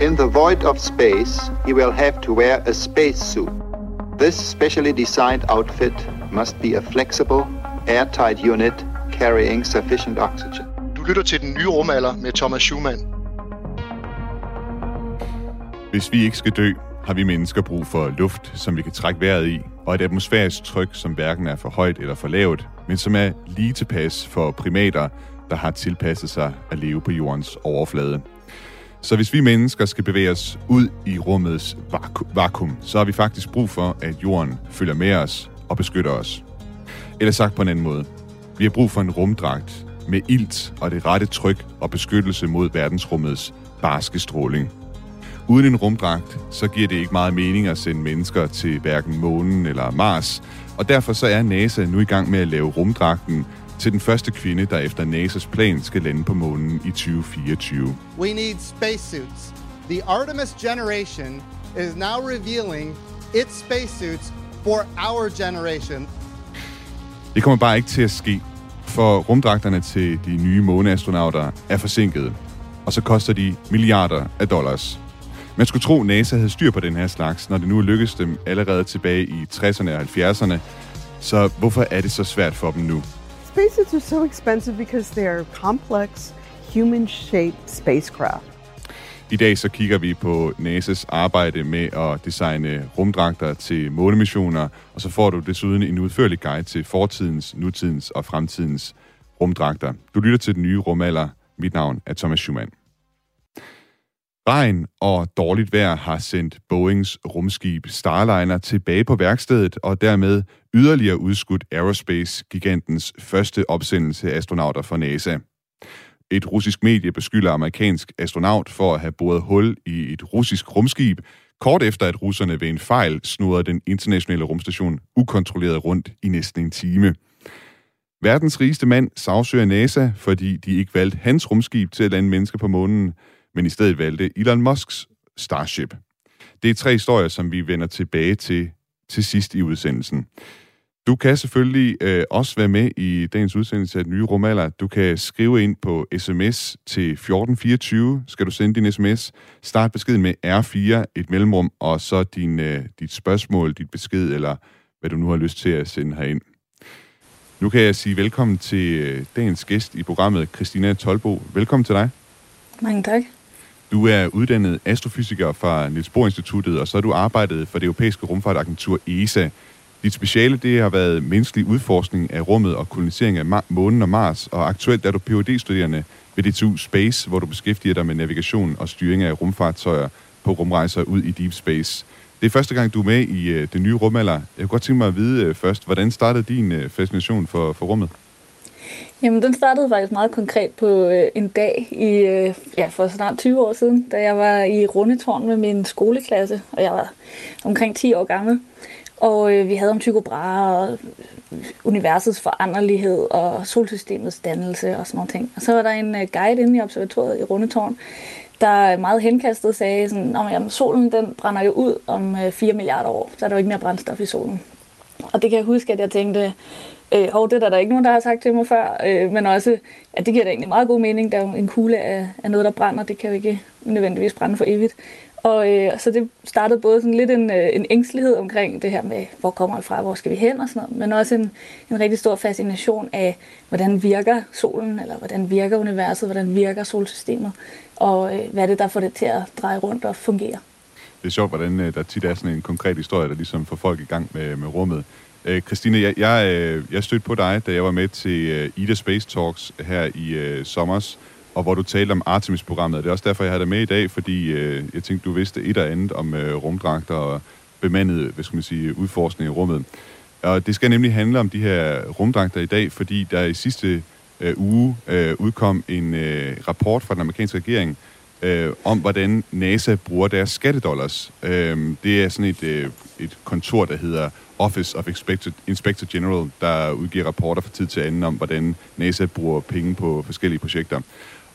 In the void of space, he will have to wear a spacesuit. This specially designed outfit must be a flexible, airtight unit carrying sufficient oxygen. Du lytter til den nye rumalder med Thomas Schumann. Hvis vi ikke skal dø, har vi mennesker brug for luft, som vi kan trække vejret i, og et atmosfærisk tryk, som hverken er for højt eller for lavt, men som er lige tilpas for primater, der har tilpasset sig at leve på jordens overflade. Så hvis vi mennesker skal bevæge os ud i rummets vakuum, så har vi faktisk brug for, at jorden følger med os og beskytter os. Eller sagt på en anden måde. Vi har brug for en rumdragt med ilt og det rette tryk og beskyttelse mod verdensrummets barske stråling. Uden en rumdragt, så giver det ikke meget mening at sende mennesker til hverken månen eller Mars, og derfor så er NASA nu i gang med at lave rumdragten til den første kvinde, der efter NASA's plan skal lande på månen i 2024. We need spacesuits. The Artemis generation is now revealing its spacesuits for our generation. Det kommer bare ikke til at ske, for rumdragterne til de nye måneastronauter er forsinket, og så koster de milliarder af dollars. Man skulle tro, NASA havde styr på den her slags, når det nu lykkedes dem allerede tilbage i 60'erne og 70'erne. Så hvorfor er det så svært for dem nu? Spacesuits are so expensive because they are complex, human-shaped spacecraft. I dag så kigger vi på NASA's arbejde med at designe rumdragter til månemissioner, og så får du desuden en udførlig guide til fortidens, nutidens og fremtidens rumdragter. Du lytter til den nye rumalder. Mit navn er Thomas Schumann. Regn og dårligt vejr har sendt Boeings rumskib Starliner tilbage på værkstedet og dermed yderligere udskudt Aerospace-gigantens første opsendelse af astronauter fra NASA. Et russisk medie beskylder amerikansk astronaut for at have boret hul i et russisk rumskib, kort efter at russerne ved en fejl snurrede den internationale rumstation ukontrolleret rundt i næsten en time. Verdens rigeste mand sagsøger NASA, fordi de ikke valgte hans rumskib til at lande mennesker på månen, men i stedet valgte Elon Musks Starship. Det er tre historier, som vi vender tilbage til til sidst i udsendelsen. Du kan selvfølgelig øh, også være med i dagens udsendelse af den nye rumalder. Du kan skrive ind på sms til 1424. Skal du sende din sms? Start beskeden med R4, et mellemrum, og så din, øh, dit spørgsmål, dit besked, eller hvad du nu har lyst til at sende herind. Nu kan jeg sige velkommen til øh, dagens gæst i programmet, Christina Tolbo. Velkommen til dig. Mange tak. Du er uddannet astrofysiker fra Niels Bohr Instituttet, og så har du arbejdet for det europæiske rumfartagentur ESA. Dit speciale det har været menneskelig udforskning af rummet og kolonisering af månen og Mars, og aktuelt er du phd studerende ved DTU Space, hvor du beskæftiger dig med navigation og styring af rumfartøjer på rumrejser ud i deep space. Det er første gang, du er med i øh, uh, det nye rumalder. Jeg kunne godt tænke mig at vide uh, først, hvordan startede din uh, fascination for, for rummet? Jamen, den startede faktisk meget konkret på øh, en dag i, øh, ja, for snart 20 år siden, da jeg var i Rundetårn med min skoleklasse, og jeg var omkring 10 år gammel. Og øh, vi havde om Tycho Brahe og universets foranderlighed og solsystemets dannelse og sådan noget ting. Og så var der en øh, guide inde i observatoriet i Rundetårn, der meget henkastet sagde, sådan, at solen den brænder jo ud om øh, 4 milliarder år, så er der jo ikke mere brændstof i solen. Og det kan jeg huske, at jeg tænkte, Øh, hov, det er der, ikke nogen, der har sagt til mig før, øh, men også, at det giver da egentlig meget god mening. Der er en kugle af, af noget, der brænder. Det kan jo ikke nødvendigvis brænde for evigt. Og øh, så det startede både sådan lidt en, øh, en ængstelighed omkring det her med, hvor kommer det fra, hvor skal vi hen og sådan noget, men også en, en rigtig stor fascination af, hvordan virker solen, eller hvordan virker universet, hvordan virker solsystemet, og øh, hvad er det, der får det til at dreje rundt og fungere. Det er sjovt, hvordan øh, der tit er sådan en konkret historie, der ligesom får folk i gang med, med rummet. Øh, Christine, jeg, jeg, øh, jeg stødte på dig, da jeg var med til øh, Ida Space Talks her i øh, sommers, og hvor du talte om Artemis-programmet. Det er også derfor, jeg har dig med i dag, fordi øh, jeg tænkte, du vidste et og andet om øh, rumdragter og bemandet, hvad skal man sige, udforskning i rummet. Og det skal nemlig handle om de her rumdragter i dag, fordi der i sidste øh, uge øh, udkom en øh, rapport fra den amerikanske regering, øh, om, hvordan NASA bruger deres skattedollars. Øh, det er sådan et, øh, et kontor, der hedder Office of Inspector, Inspector General, der udgiver rapporter fra tid til anden om, hvordan NASA bruger penge på forskellige projekter.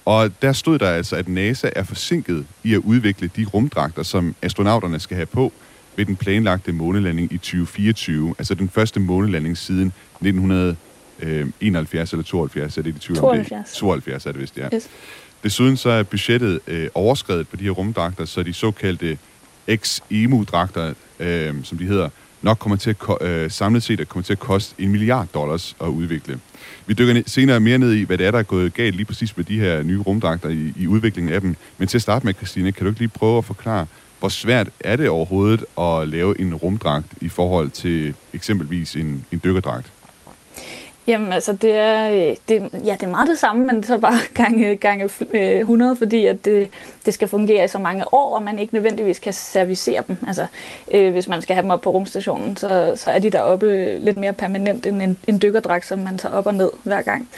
Og der stod der altså, at NASA er forsinket i at udvikle de rumdragter, som astronauterne skal have på ved den planlagte månelanding i 2024. Altså den første månelanding siden 1971 eller 72, er det i 20 72. 72 er det vist, ja. Yes. Desuden så er budgettet øh, overskrevet på de her rumdragter, så de såkaldte X-EMU-dragter, øh, som de hedder, nok kommer til at øh, samlet set at kommer til at koste en milliard dollars at udvikle. Vi dykker senere mere ned i, hvad det er, der er gået galt lige præcis med de her nye rumdragter i, i udviklingen af dem. Men til at starte med, Christine, kan du ikke lige prøve at forklare, hvor svært er det overhovedet at lave en rumdragt i forhold til eksempelvis en, en dykkerdragt? Jamen altså, det er, øh, det, ja, det er meget det samme, men så bare gange, gange øh, 100, fordi at det, det skal fungere i så mange år, og man ikke nødvendigvis kan servicere dem. Altså, øh, hvis man skal have dem op på rumstationen, så, så er de deroppe lidt mere permanent end en, en dykkerdragt, som man tager op og ned hver gang.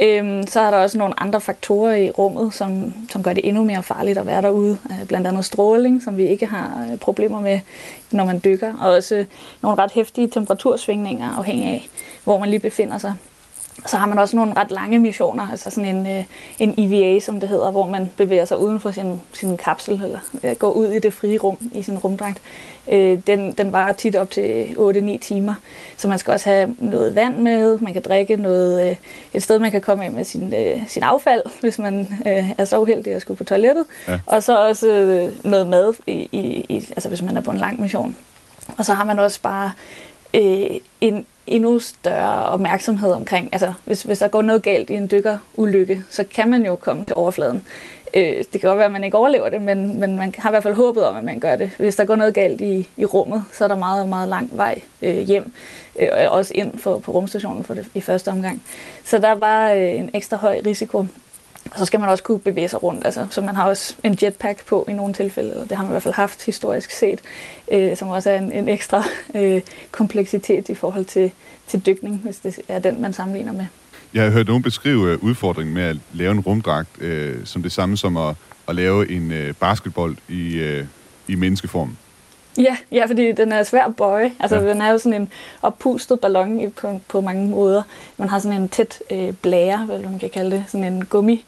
Øh, så er der også nogle andre faktorer i rummet, som, som gør det endnu mere farligt at være derude. Øh, blandt andet stråling, som vi ikke har øh, problemer med, når man dykker, og også nogle ret hæftige temperatursvingninger, afhængig af, hvor man lige befinder sig. Så har man også nogle ret lange missioner, altså sådan en, øh, en EVA, som det hedder, hvor man bevæger sig uden for sin, sin kapsel, eller øh, går ud i det frie rum i sin rumdragt. Øh, den, den varer tit op til 8-9 timer, så man skal også have noget vand med, man kan drikke noget, øh, et sted, man kan komme af med sin, øh, sin affald, hvis man øh, er så uheldig at skulle på toilettet, ja. og så også øh, noget mad, i, i, i, altså hvis man er på en lang mission. Og så har man også bare øh, en endnu større opmærksomhed omkring, altså hvis, hvis der går noget galt i en dykkerulykke, så kan man jo komme til overfladen. Øh, det kan godt være, at man ikke overlever det, men, men man har i hvert fald håbet om, at man gør det. Hvis der går noget galt i, i rummet, så er der meget, meget lang vej øh, hjem, øh, også ind for, på rumstationen for det, i første omgang. Så der er bare øh, en ekstra høj risiko og så skal man også kunne bevæge sig rundt. Altså, så man har også en jetpack på i nogle tilfælde, og det har man i hvert fald haft historisk set, øh, som også er en, en ekstra øh, kompleksitet i forhold til, til dykning, hvis det er den, man sammenligner med. Jeg har hørt nogen beskrive øh, udfordringen med at lave en rumdragt øh, som det samme som at, at lave en øh, basketball i, øh, i menneskeform. Ja, ja, fordi den er svær at bøje. Altså, ja. den er jo sådan en oppustet ballon på, på mange måder. Man har sådan en tæt øh, blære, hvad man kan kalde det, sådan en gummi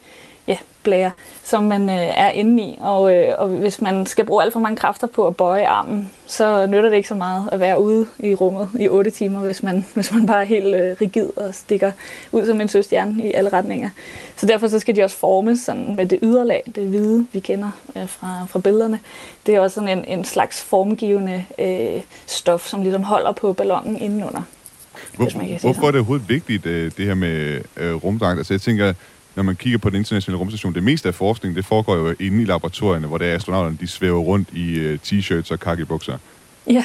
blære, som man øh, er inde i. Og, øh, og hvis man skal bruge alt for mange kræfter på at bøje armen, så nytter det ikke så meget at være ude i rummet i 8 timer, hvis man, hvis man bare er helt øh, rigid og stikker ud som en søstjerne i alle retninger. Så derfor så skal de også formes sådan med det yderlag, det hvide, vi kender øh, fra, fra billederne. Det er også sådan en, en slags formgivende øh, stof, som ligesom holder på ballonen indenunder. Hvor, hvorfor er det overhovedet vigtigt, øh, det her med øh, rumdragt? Altså jeg tænker, når man kigger på den internationale rumstation, det meste af forskningen, det foregår jo inde i laboratorierne, hvor der astronauterne, de svæver rundt i øh, t-shirts og kakibukser. Ja,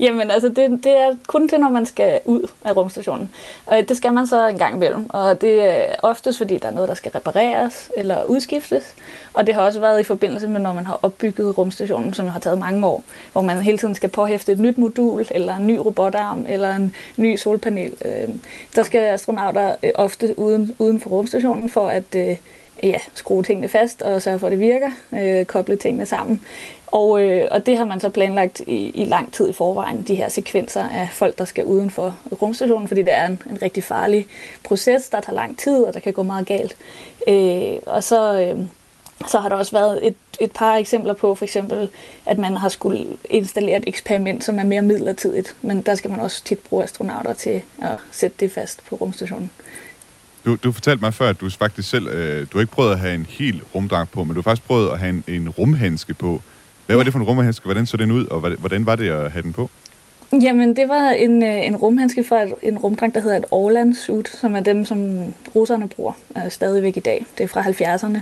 Jamen altså, det, det er kun det, når man skal ud af rumstationen. Og det skal man så en gang imellem. Og det er oftest, fordi der er noget, der skal repareres eller udskiftes. Og det har også været i forbindelse med, når man har opbygget rumstationen, som har taget mange år. Hvor man hele tiden skal påhæfte et nyt modul, eller en ny robotarm, eller en ny solpanel. Øh, der skal astronauter øh, ofte uden, uden for rumstationen for at øh, ja, skrue tingene fast og sørge for, at det virker, øh, koble tingene sammen. Og, øh, og det har man så planlagt i, i lang tid i forvejen, de her sekvenser af folk, der skal uden for rumstationen, fordi det er en, en rigtig farlig proces, der tager lang tid, og der kan gå meget galt. Øh, og så, øh, så har der også været et, et par eksempler på, for eksempel, at man har skulle installere et eksperiment, som er mere midlertidigt, men der skal man også tit bruge astronauter til at sætte det fast på rumstationen. Du, du fortalte mig før, at du faktisk selv, øh, du har ikke prøvet at have en helt rumdragt på, men du har faktisk prøvet at have en, en rumhandske på. Hvad var det for en rumhandske? Hvordan så den ud, og hvordan var det at have den på? Jamen, det var en, øh, en rumhandske for en rumdragt, der hedder et Orland suit, som er dem, som russerne bruger øh, stadigvæk i dag. Det er fra 70'erne.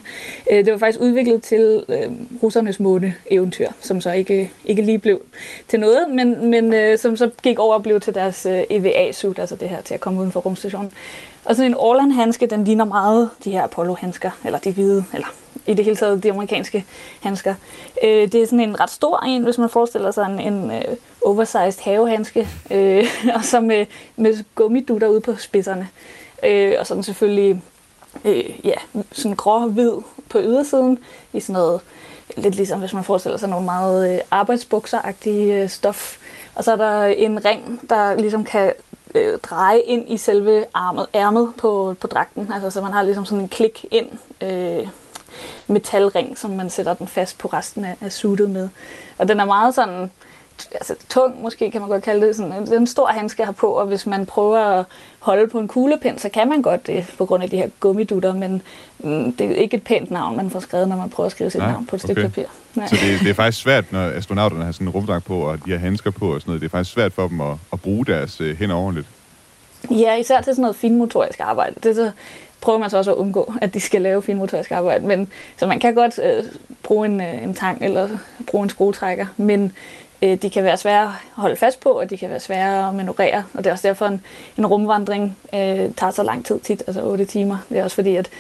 Øh, det var faktisk udviklet til øh, russernes måne-eventyr, som så ikke, ikke lige blev til noget, men, men øh, som så gik over og blev til deres øh, EVA-suit, altså det her til at komme uden for rumstationen. Og sådan en Orland-handske, den ligner meget de her Apollo-handsker, eller de hvide, eller i det hele taget de amerikanske handsker. Øh, det er sådan en ret stor en, hvis man forestiller sig en, en øh, oversized havehandske, øh, og så med, med gummidutter ude på spidserne. Øh, og sådan selvfølgelig øh, ja, sådan grå-hvid på ydersiden, i sådan noget, lidt ligesom hvis man forestiller sig nogle meget øh, arbejdsbukseragtige øh, stof. Og så er der en ring, der ligesom kan øh, dreje ind i selve armet, ærmet på, på dragten. Altså, så man har ligesom sådan en klik ind øh, metalring, som man sætter den fast på resten af, af suitet med. Og den er meget sådan, altså, tung, måske kan man godt kalde det. Sådan, det er en stor handske have på, og hvis man prøver at holde på en kuglepind, så kan man godt det på grund af de her gummidutter, men mm, det er ikke et pænt navn, man får skrevet, når man prøver at skrive sit Nej, navn på et stykke okay. papir. Nej. Så det, det er faktisk svært, når astronauterne har sådan en rumdragt på, og de har handsker på og sådan noget. Det er faktisk svært for dem at, at bruge deres øh, hænder ordentligt. Ja, især til sådan noget finmotorisk arbejde. Det så prøver man så også at undgå, at de skal lave finmotorisk arbejde. Men, så man kan godt øh, bruge en, øh, en tang eller bruge en skruetrækker, men øh, de kan være svære at holde fast på, og de kan være svære at manøvrere. Og det er også derfor, en, en rumvandring øh, tager så lang tid tit, altså 8 timer. Det er også fordi, at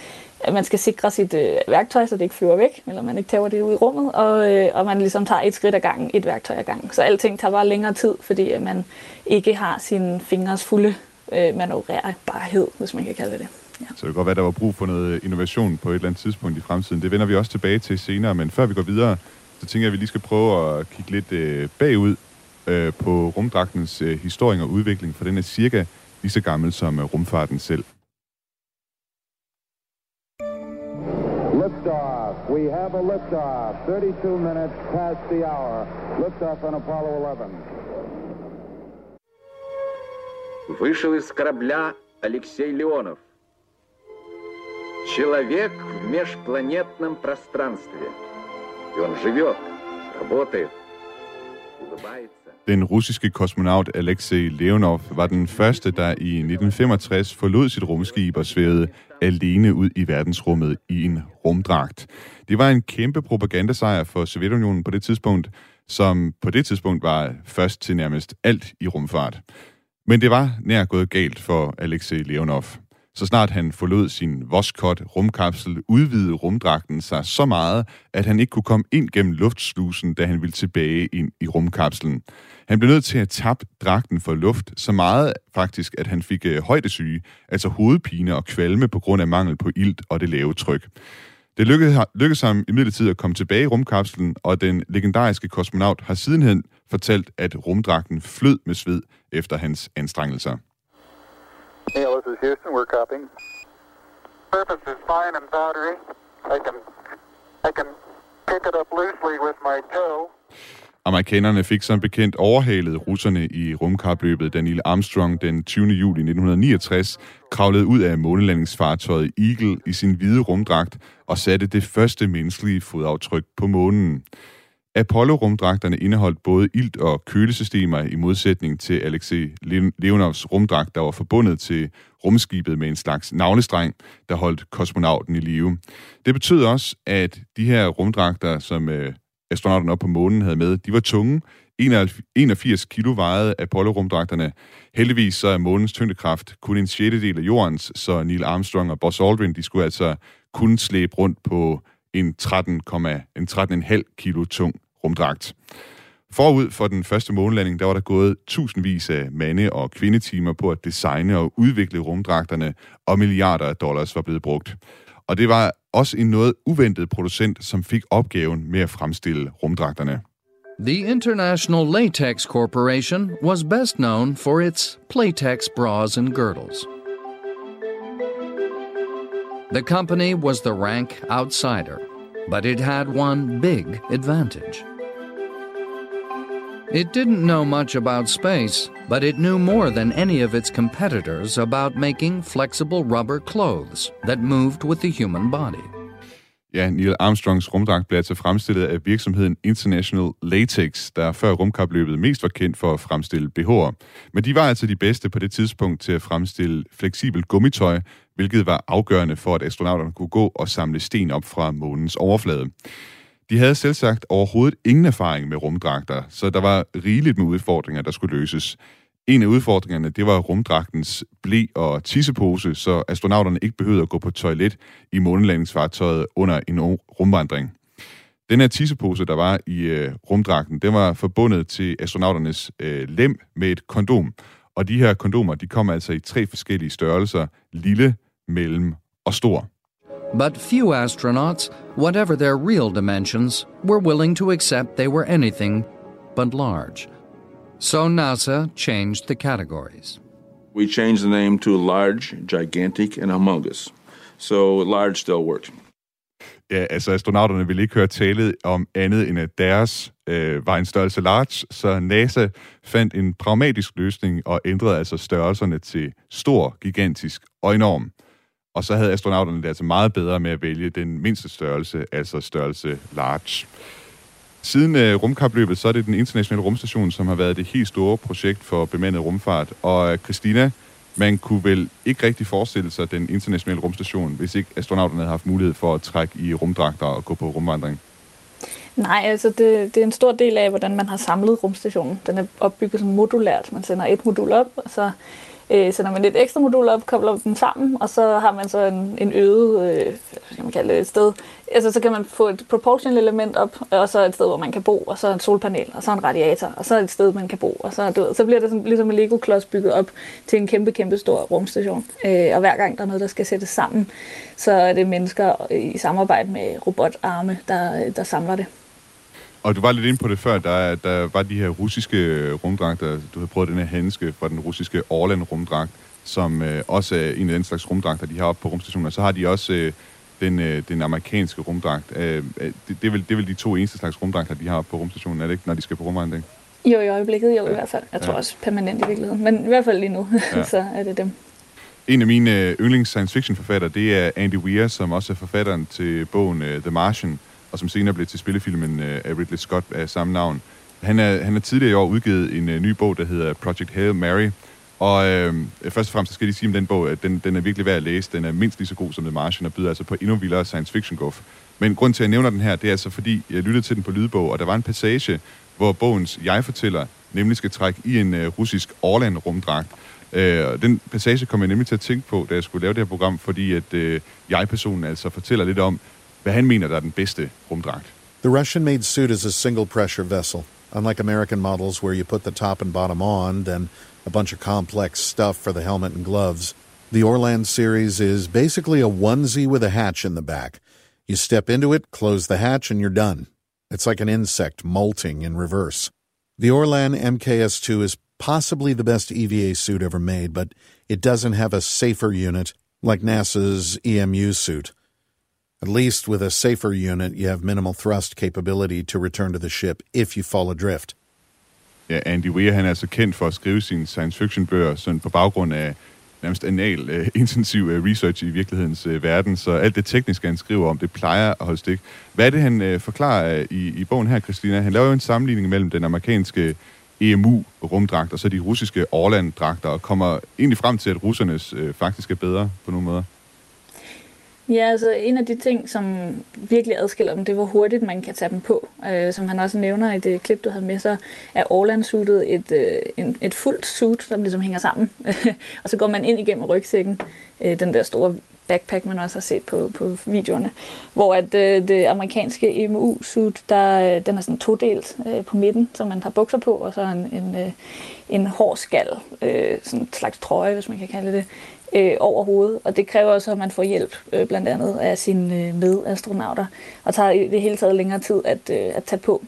at man skal sikre sit øh, værktøj, så det ikke flyver væk, eller man ikke tager det ud i rummet, og, øh, og man ligesom tager et skridt ad gangen, et værktøj ad gangen. Så alting tager bare længere tid, fordi at man ikke har sine fingres fulde øh, manøvrerbarhed, hvis man kan kalde det det. Ja. Så det kan godt være, at der var brug for noget innovation på et eller andet tidspunkt i fremtiden. Det vender vi også tilbage til senere, men før vi går videre, så tænker jeg, at vi lige skal prøve at kigge lidt øh, bagud øh, på rumdragtens øh, historie og udvikling, for den er cirka lige så gammel som øh, rumfarten selv. Liftoff. We have a liftoff. 32 minutes past the hour. Liftoff on Apollo 11. Вышел из корабля Алексей Леонов. Человек в межпланетном пространстве. И он живет, работает, улыбается. Den russiske kosmonaut Alexei Leonov var den første, der i 1965 forlod sit rumskib og svævede alene ud i verdensrummet i en rumdragt. Det var en kæmpe propagandasejr for Sovjetunionen på det tidspunkt, som på det tidspunkt var først til nærmest alt i rumfart. Men det var nær gået galt for Alexei Leonov. Så snart han forlod sin Voskhod rumkapsel, udvidede rumdragten sig så meget, at han ikke kunne komme ind gennem luftslusen, da han ville tilbage ind i rumkapslen. Han blev nødt til at tabe dragten for luft så meget faktisk, at han fik øh, højdesyge, altså hovedpine og kvalme på grund af mangel på ilt og det lave tryk. Det lykkedes, lykkedes ham imidlertid at komme tilbage i rumkapslen, og den legendariske kosmonaut har sidenhen fortalt, at rumdragten flød med sved efter hans anstrengelser. Neil, this is Houston. We're copying. Surface is fine and powdery. I can, I can pick it up loosely with my toe. Amerikanerne fik som bekendt overhalet russerne i rumkapløbet, da Neil Armstrong den 20. juli 1969 kravlede ud af månelandingsfartøjet Eagle i sin hvide rumdragt og satte det første menneskelige fodaftryk på månen. Apollo-rumdragterne indeholdt både ilt- og kølesystemer i modsætning til Alexei Leonovs rumdragt, der var forbundet til rumskibet med en slags navlestreng, der holdt kosmonauten i live. Det betød også, at de her rumdragter, som øh, astronauterne op på månen havde med, de var tunge. 81 kilo vejede Apollo-rumdragterne. Heldigvis så er månens tyngdekraft kun en sjettedel af jordens, så Neil Armstrong og Buzz Aldrin, de skulle altså kun slæbe rundt på en 13, en 13,5 kilo tung rumdragt. Forud for den første månelanding, der var der gået tusindvis af mande- og kvindetimer på at designe og udvikle rumdragterne, og milliarder af dollars var blevet brugt. Og det var også en noget uventet producent, som fik opgaven med at fremstille rumdragterne. The International Latex Corporation was best known for its Playtex bras and girdles. The company was the rank outsider, but it had one big advantage. It didn't know much about space, but it knew more than any of its competitors about making flexible rubber clothes that moved with the human body. Ja, Neil Armstrongs rumdragt blev altså fremstillet af virksomheden International Latex, der før rumkapløbet mest var kendt for at fremstille BH'er. Men de var altså de bedste på det tidspunkt til at fremstille fleksibelt gummitøj, hvilket var afgørende for, at astronauterne kunne gå og samle sten op fra månens overflade. De havde selv sagt overhovedet ingen erfaring med rumdragter, så der var rigeligt med udfordringer, der skulle løses. En af udfordringerne, det var rumdragtens blæ og tissepose, så astronauterne ikke behøvede at gå på toilet i månelandingsfartøjet under en rumvandring. Den her tissepose, der var i øh, rumdragten, den var forbundet til astronauternes øh, lem med et kondom. Og de her kondomer, de kom altså i tre forskellige størrelser, lille, mellem og stor. But few astronauts, whatever their real dimensions, were willing to accept they were anything but large. So NASA changed the categories. We changed the name to large, gigantic, and humongous. So large still worked. Ja, altså astronauterne ville ikke høre tale om andet end at deres øh, var en størrelse large, så NASA fandt en pragmatisk løsning og ændrede altså størrelserne til stor, gigantisk og enorm. Og så havde astronauterne det altså meget bedre med at vælge den mindste størrelse, altså størrelse large. Siden øh, rumkapløbet, så er det den internationale rumstation, som har været det helt store projekt for bemandet rumfart. Og øh, Christina, man kunne vel ikke rigtig forestille sig den internationale rumstation, hvis ikke astronauterne havde haft mulighed for at trække i rumdragter og gå på rumvandring. Nej, altså det, det er en stor del af, hvordan man har samlet rumstationen. Den er opbygget som modulært. Man sender et modul op, og så øh, sender man et ekstra modul op, kobler dem sammen, og så har man så en, en øget, øh, hvad man kalde det, et sted. Altså så kan man få et propulsion element op, og så et sted, hvor man kan bo, og så en solpanel, og så en radiator, og så et sted, man kan bo, og så, du ved, så bliver det sådan, ligesom en Lego-klods bygget op til en kæmpe, kæmpe stor rumstation. Øh, og hver gang der er noget, der skal sættes sammen, så er det mennesker i samarbejde med robotarme, der, der samler det. Og du var lidt inde på det før, der, der var de her russiske rumdragter. Du havde prøvet den her handske fra den russiske Orland rumdragt, som øh, også er en af den slags rumdragter, de har oppe på rumstationen. Og så har de også øh, den, øh, den amerikanske rumdragt. Øh, det, det, er vel, det er vel de to eneste slags rumdragter, de har oppe på rumstationen, er det ikke, når de skal på rumvandring? Jo, i øjeblikket jo i hvert fald. Jeg tror ja. også permanent i virkeligheden. Men i hvert fald lige nu, ja. så er det dem. En af mine øh, yndlings science fiction forfattere, det er Andy Weir, som også er forfatteren til bogen uh, The Martian, og som senere blev til spillefilmen uh, af Ridley Scott af samme navn. Han er, han er tidligere i år udgivet en uh, ny bog, der hedder Project Hail Mary. Og øh, først og fremmest så skal jeg sige om den bog, at den, den er virkelig værd at læse. Den er mindst lige så god som The Martian, og byder altså på endnu vildere science fiction guf. Men grund til, at jeg nævner den her, det er altså fordi, jeg lyttede til den på lydbog, og der var en passage, hvor bogens jeg-fortæller nemlig skal trække i en uh, russisk Orland-rumdragt. Uh, den passage kom jeg nemlig til at tænke på, da jeg skulle lave det her program, fordi at uh, jeg-personen altså fortæller lidt om, hvad han mener, der er den bedste rumdragt. The Russian-made suit is a single-pressure vessel. Unlike American models where you put the top and bottom on, then a bunch of complex stuff for the helmet and gloves, the Orland series is basically a onesie with a hatch in the back. You step into it, close the hatch, and you're done. It's like an insect molting in reverse. The Orlan MKS2 is possibly the best EVA suit ever made, but it doesn't have a safer unit like NASA's EMU suit. At least with a safer unit, you have minimal thrust capability to return to the ship if you fall adrift. Ja, Andy Weir, han er altså kendt for at skrive sine science fiction bøger sådan på baggrund af nærmest anal uh, intensiv uh, research i virkelighedens uh, verden, så alt det tekniske, han skriver om, det plejer at holde stik. Hvad er det, han uh, forklarer uh, i, i bogen her, Christina? Han laver jo en sammenligning mellem den amerikanske EMU-rumdragt og så de russiske Orland-dragter, og kommer egentlig frem til, at russernes øh, faktisk er bedre på nogle måder. Ja, altså en af de ting, som virkelig adskiller dem, det er, hvor hurtigt man kan tage dem på. Øh, som han også nævner i det klip, du havde med, så er Orland-suitet et, øh, en, et fuldt suit, som ligesom hænger sammen. og så går man ind igennem rygsækken, øh, den der store backpack, man også har set på, på videoerne. Hvor at øh, det amerikanske EMU-suit, der, øh, den er sådan todelt øh, på midten, så man har bukser på, og så en, en, øh, en hård skal, øh, sådan en slags trøje, hvis man kan kalde det, øh, over hovedet. Og det kræver også, at man får hjælp, øh, blandt andet af sine øh, medastronauter, og tager i det hele taget længere tid at, øh, at tage på.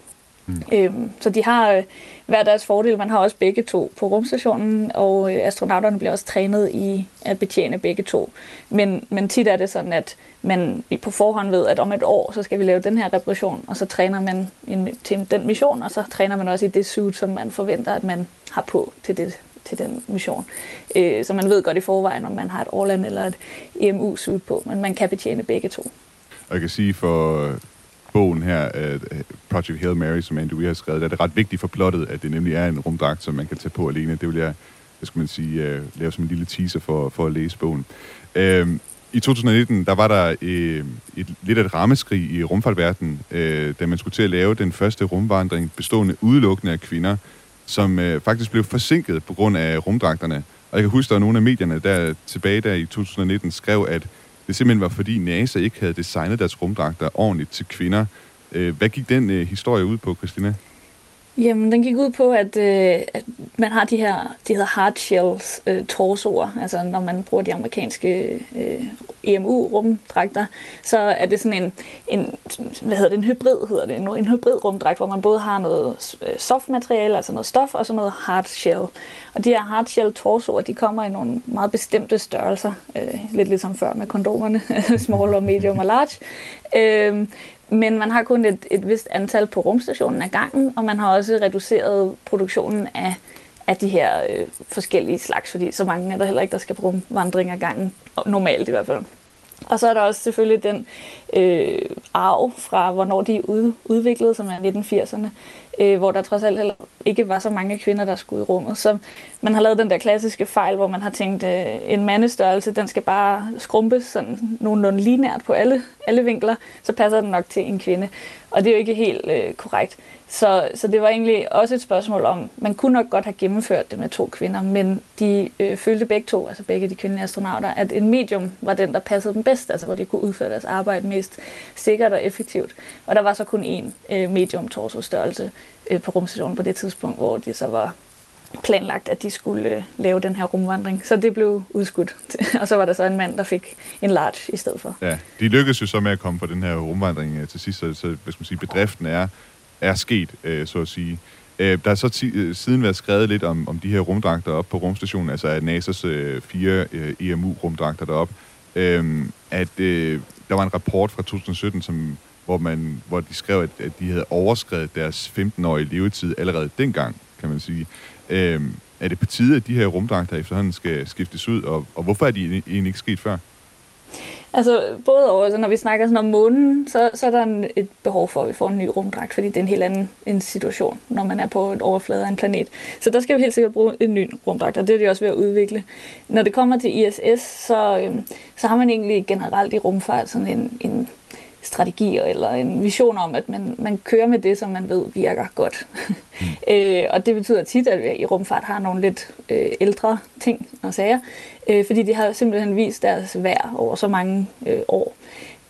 Mm. Øhm, så de har øh, hver deres fordel. Man har også begge to på rumstationen, og øh, astronauterne bliver også trænet i at betjene begge to. Men, men tit er det sådan, at man på forhånd ved, at om et år, så skal vi lave den her reparation, og så træner man en, til den mission, og så træner man også i det suit, som man forventer, at man har på til, det, til den mission. Øh, så man ved godt i forvejen, om man har et Orland eller et EMU-suit på, men man kan betjene begge to. Og jeg kan sige for øh, bogen her, uh, Project Hail Mary, som Andy Weir har skrevet, der er det ret vigtigt for plottet, at det nemlig er en rumdragt, som man kan tage på alene. Det vil jeg, hvad skal man sige, uh, lave som en lille teaser for, for at læse bogen. Uh, I 2019, der var der uh, et, lidt af et rammeskrig i rumfartverdenen, uh, da man skulle til at lave den første rumvandring bestående udelukkende af kvinder, som øh, faktisk blev forsinket på grund af rumdragterne. Og jeg kan huske, at nogle af medierne der tilbage der i 2019 skrev, at det simpelthen var fordi NASA ikke havde designet deres rumdragter ordentligt til kvinder. Øh, hvad gik den øh, historie ud på, Christina? Jamen, den gik ud på, at, øh, at man har de her, de hedder hard shells øh, torsoer, altså når man bruger de amerikanske øh, EMU-rumdragter, så er det sådan en, en, hvad hedder det, en hybrid, hedder det, en, en hybrid rumdragt, hvor man både har noget øh, softmateriale, altså noget stof, og så noget hard shell. Og de her hard shell torsoer, de kommer i nogle meget bestemte størrelser, øh, lidt ligesom før med kondomerne, small og medium og large. Øh, men man har kun et, et vist antal på rumstationen ad gangen, og man har også reduceret produktionen af, af de her øh, forskellige slags, fordi så mange er der heller ikke, der skal bruge rumvandring ad gangen, normalt i hvert fald. Og så er der også selvfølgelig den øh, arv fra, hvornår de er udviklede, som er 1980'erne, øh, hvor der trods alt heller ikke var så mange kvinder, der skulle i rummet. Så man har lavet den der klassiske fejl, hvor man har tænkt, øh, en mandestørrelse, den skal bare skrumpes sådan nogenlunde linært på alle, alle vinkler, så passer den nok til en kvinde. Og det er jo ikke helt øh, korrekt. Så, så det var egentlig også et spørgsmål om, man kunne nok godt have gennemført det med to kvinder, men de øh, følte begge to, altså begge de kvindelige astronauter, at en medium var den, der passede dem bedst, altså hvor de kunne udføre deres arbejde mest sikkert og effektivt. Og der var så kun én øh, medium torso-størrelse øh, på rumstationen på det tidspunkt, hvor de så var planlagt, at de skulle øh, lave den her rumvandring. Så det blev udskudt. og så var der så en mand, der fik en large i stedet for. Ja, de lykkedes jo så med at komme på den her rumvandring øh, til sidst, så, så hvad skal man sige, bedriften er er sket, øh, så at sige. Øh, der er så ti- øh, siden været skrevet lidt om, om de her rumdragter op på rumstationen, altså at NASA's øh, fire øh, EMU-rumdragter derop, øh, at øh, der var en rapport fra 2017, som, hvor, man, hvor de skrev, at, at de havde overskrevet deres 15-årige levetid allerede dengang, kan man sige. Øh, er det på tide, at de her rumdragter efterhånden skal skiftes ud, og, og hvorfor er de egentlig ikke sket før? Altså både over, altså, når vi snakker sådan om månen, så, så er der en, et behov for, at vi får en ny rumdragt, fordi det er en helt anden en situation, når man er på en overflade af en planet. Så der skal vi helt sikkert bruge en ny rumdragt, og det er de også ved at udvikle. Når det kommer til ISS, så, øhm, så har man egentlig generelt i rumfart sådan en, en strategier eller en vision om, at man, man kører med det, som man ved virker godt. Mm. øh, og det betyder tit, at vi i rumfart har nogle lidt øh, ældre ting og sager, øh, fordi de har simpelthen vist deres værd over så mange øh, år.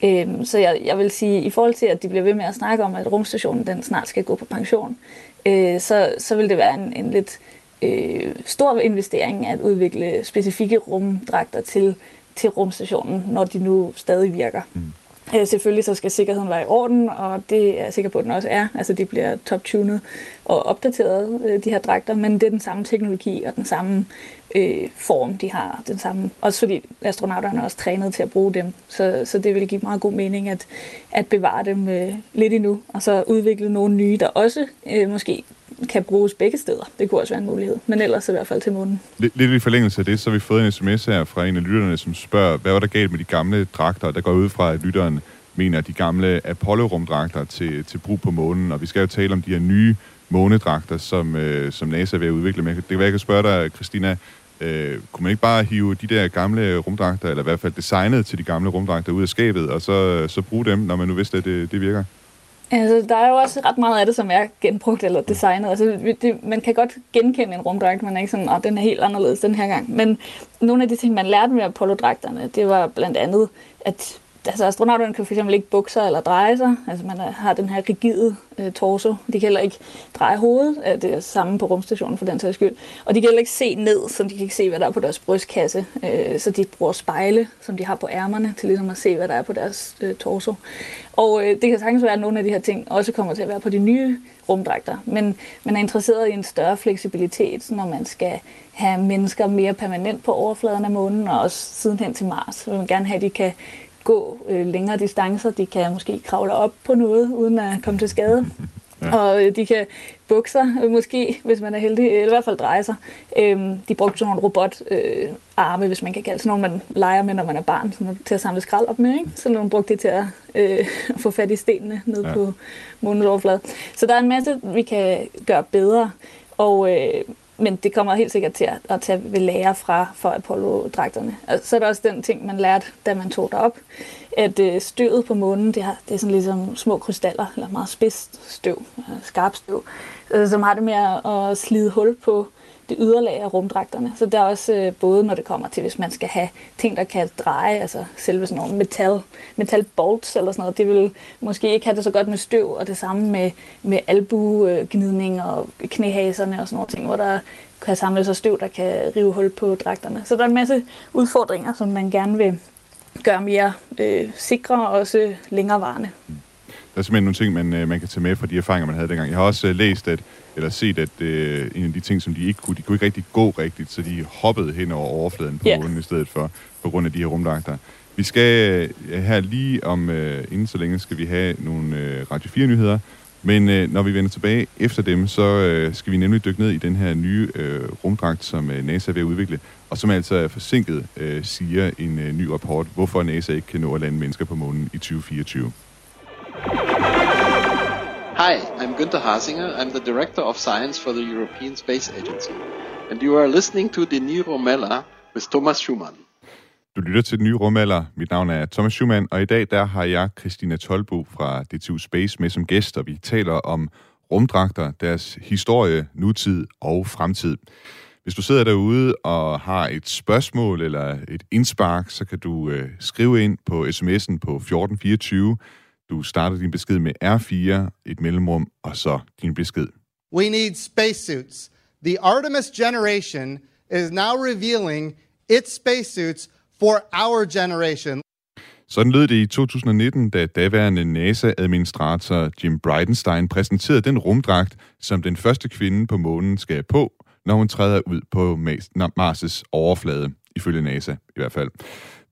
Øh, så jeg, jeg vil sige, i forhold til, at de bliver ved med at snakke om, at rumstationen den snart skal gå på pension, øh, så, så vil det være en, en lidt øh, stor investering at udvikle specifikke rumdragter til, til rumstationen, når de nu stadig virker. Mm. Øh, selvfølgelig så skal sikkerheden være i orden, og det er jeg sikker på, at den også er. Altså de bliver top-tunet og opdateret, øh, de her dragter, men det er den samme teknologi og den samme øh, form, de har. Den samme, også fordi astronauterne er også trænet til at bruge dem, så, så det vil give meget god mening at, at bevare dem øh, lidt endnu, og så udvikle nogle nye, der også øh, måske kan bruges begge steder. Det kunne også være en mulighed, men ellers i hvert fald til månen. Lidt, lidt i forlængelse af det, så har vi fået en sms her fra en af lytterne, som spørger, hvad var der galt med de gamle dragter? Der går ud fra, at lytteren mener de gamle Apollo-rumdragter til, til brug på månen, og vi skal jo tale om de her nye månedragter, som, øh, som NASA er ved at udvikle med. Det kan være, jeg kan spørge dig, Christina, øh, kunne man ikke bare hive de der gamle rumdragter, eller i hvert fald designet til de gamle rumdragter ud af skabet, og så, så bruge dem, når man nu vidste, at det, det virker? Altså, der er jo også ret meget af det, som er genbrugt eller designet. Altså, det, man kan godt genkende en rumdragt, man er ikke sådan, at den er helt anderledes den her gang. Men nogle af de ting, man lærte med Apollo-dragterne, det var blandt andet, at altså astronauterne kan fx ikke bukse eller dreje sig. Altså man har den her rigide øh, torso. De kan heller ikke dreje hovedet. Det er samme på rumstationen for den sags skyld. Og de kan heller ikke se ned, så de kan ikke se, hvad der er på deres brystkasse. Øh, så de bruger spejle, som de har på ærmerne, til ligesom at se, hvad der er på deres øh, torso. Og øh, det kan sagtens være, at nogle af de her ting også kommer til at være på de nye rumdragter. Men man er interesseret i en større fleksibilitet, når man skal have mennesker mere permanent på overfladen af månen, og også sidenhen til Mars. Så vil man gerne have, at de kan gå øh, længere distancer. De kan måske kravle op på noget, uden at komme til skade. Ja. Og øh, de kan bukke sig, øh, måske, hvis man er heldig, eller i hvert fald dreje sig. Øhm, de brugte sådan nogle robotarme, øh, hvis man kan kalde sådan nogle, man leger med, når man er barn, sådan til at samle skrald op med. Ikke? Så nogle brugte det til at, øh, få fat i stenene ned ja. på månens overflade. Så der er en masse, vi kan gøre bedre. Og øh, men det kommer helt sikkert til at, at tage ved lære fra for Apollo-dragterne. Og så er der også den ting, man lærte, da man tog derop, at øh, støvet på månen, det, har, det er sådan ligesom små krystaller, eller meget spidst støv, øh, skarp støv, øh, som har det med at, at slide hul på, det yderlag af rumdragterne. Så der er også øh, både, når det kommer til, hvis man skal have ting, der kan dreje, altså selve sådan nogle metal, metal bolts eller sådan noget, det vil måske ikke have det så godt med støv, og det samme med, med albugnidning og knæhaserne og sådan nogle ting, hvor der kan samle sig støv, der kan rive hul på dragterne. Så der er en masse udfordringer, som man gerne vil gøre mere øh, sikre og også længerevarende. Der er simpelthen nogle ting, man, øh, man kan tage med fra de erfaringer, man havde dengang. Jeg har også øh, læst, at, eller set, at uh, en af de ting, som de ikke kunne, de kunne ikke rigtig gå rigtigt, så de hoppede hen over overfladen på yeah. månen i stedet for, på grund af de her rumdragter. Vi skal uh, her lige om, uh, inden så længe, skal vi have nogle uh, Radio 4-nyheder, men uh, når vi vender tilbage efter dem, så uh, skal vi nemlig dykke ned i den her nye uh, rumdragt, som uh, NASA er ved at udvikle, og som altså er forsinket, uh, siger en uh, ny rapport, hvorfor NASA ikke kan nå at lande mennesker på månen i 2024. Hi, I'm Günter Hasinger. I'm the Director of Science for the European Space Agency. And you are listening to the New Romella with Thomas Schumann. Du lytter til den nye rumalder. Mit navn er Thomas Schumann, og i dag der har jeg Christina Tolbo fra DTU Space med som gæst, og vi taler om rumdragter, deres historie, nutid og fremtid. Hvis du sidder derude og har et spørgsmål eller et indspark, så kan du øh, skrive ind på sms'en på 1424 du starter din besked med R4, et mellemrum, og så din besked. We need spacesuits. The Artemis generation is now revealing its spacesuits for our generation. Sådan lød det i 2019, da daværende NASA-administrator Jim Bridenstine præsenterede den rumdragt, som den første kvinde på månen skal på, når hun træder ud på Mars' overflade, ifølge NASA i hvert fald.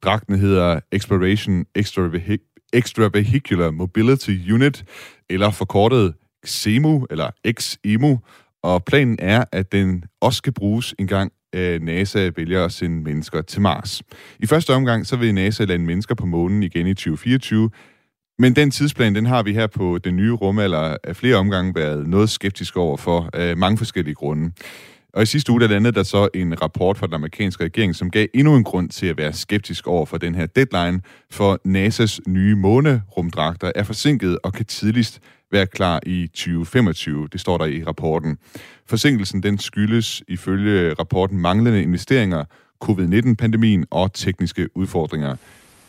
Dragten hedder Exploration Extravehicular Mobility Unit, eller forkortet XEMU, eller XEMU, og planen er, at den også skal bruges en gang øh, NASA vælger at sende mennesker til Mars. I første omgang så vil NASA lande mennesker på månen igen i 2024, men den tidsplan, den har vi her på den nye rumalder af flere omgange været noget skeptisk over for af mange forskellige grunde. Og i sidste uge der landede der så en rapport fra den amerikanske regering, som gav endnu en grund til at være skeptisk over for den her deadline, for NASA's nye månerumdragter er forsinket og kan tidligst være klar i 2025. Det står der i rapporten. Forsinkelsen den skyldes ifølge rapporten manglende investeringer, covid-19-pandemien og tekniske udfordringer.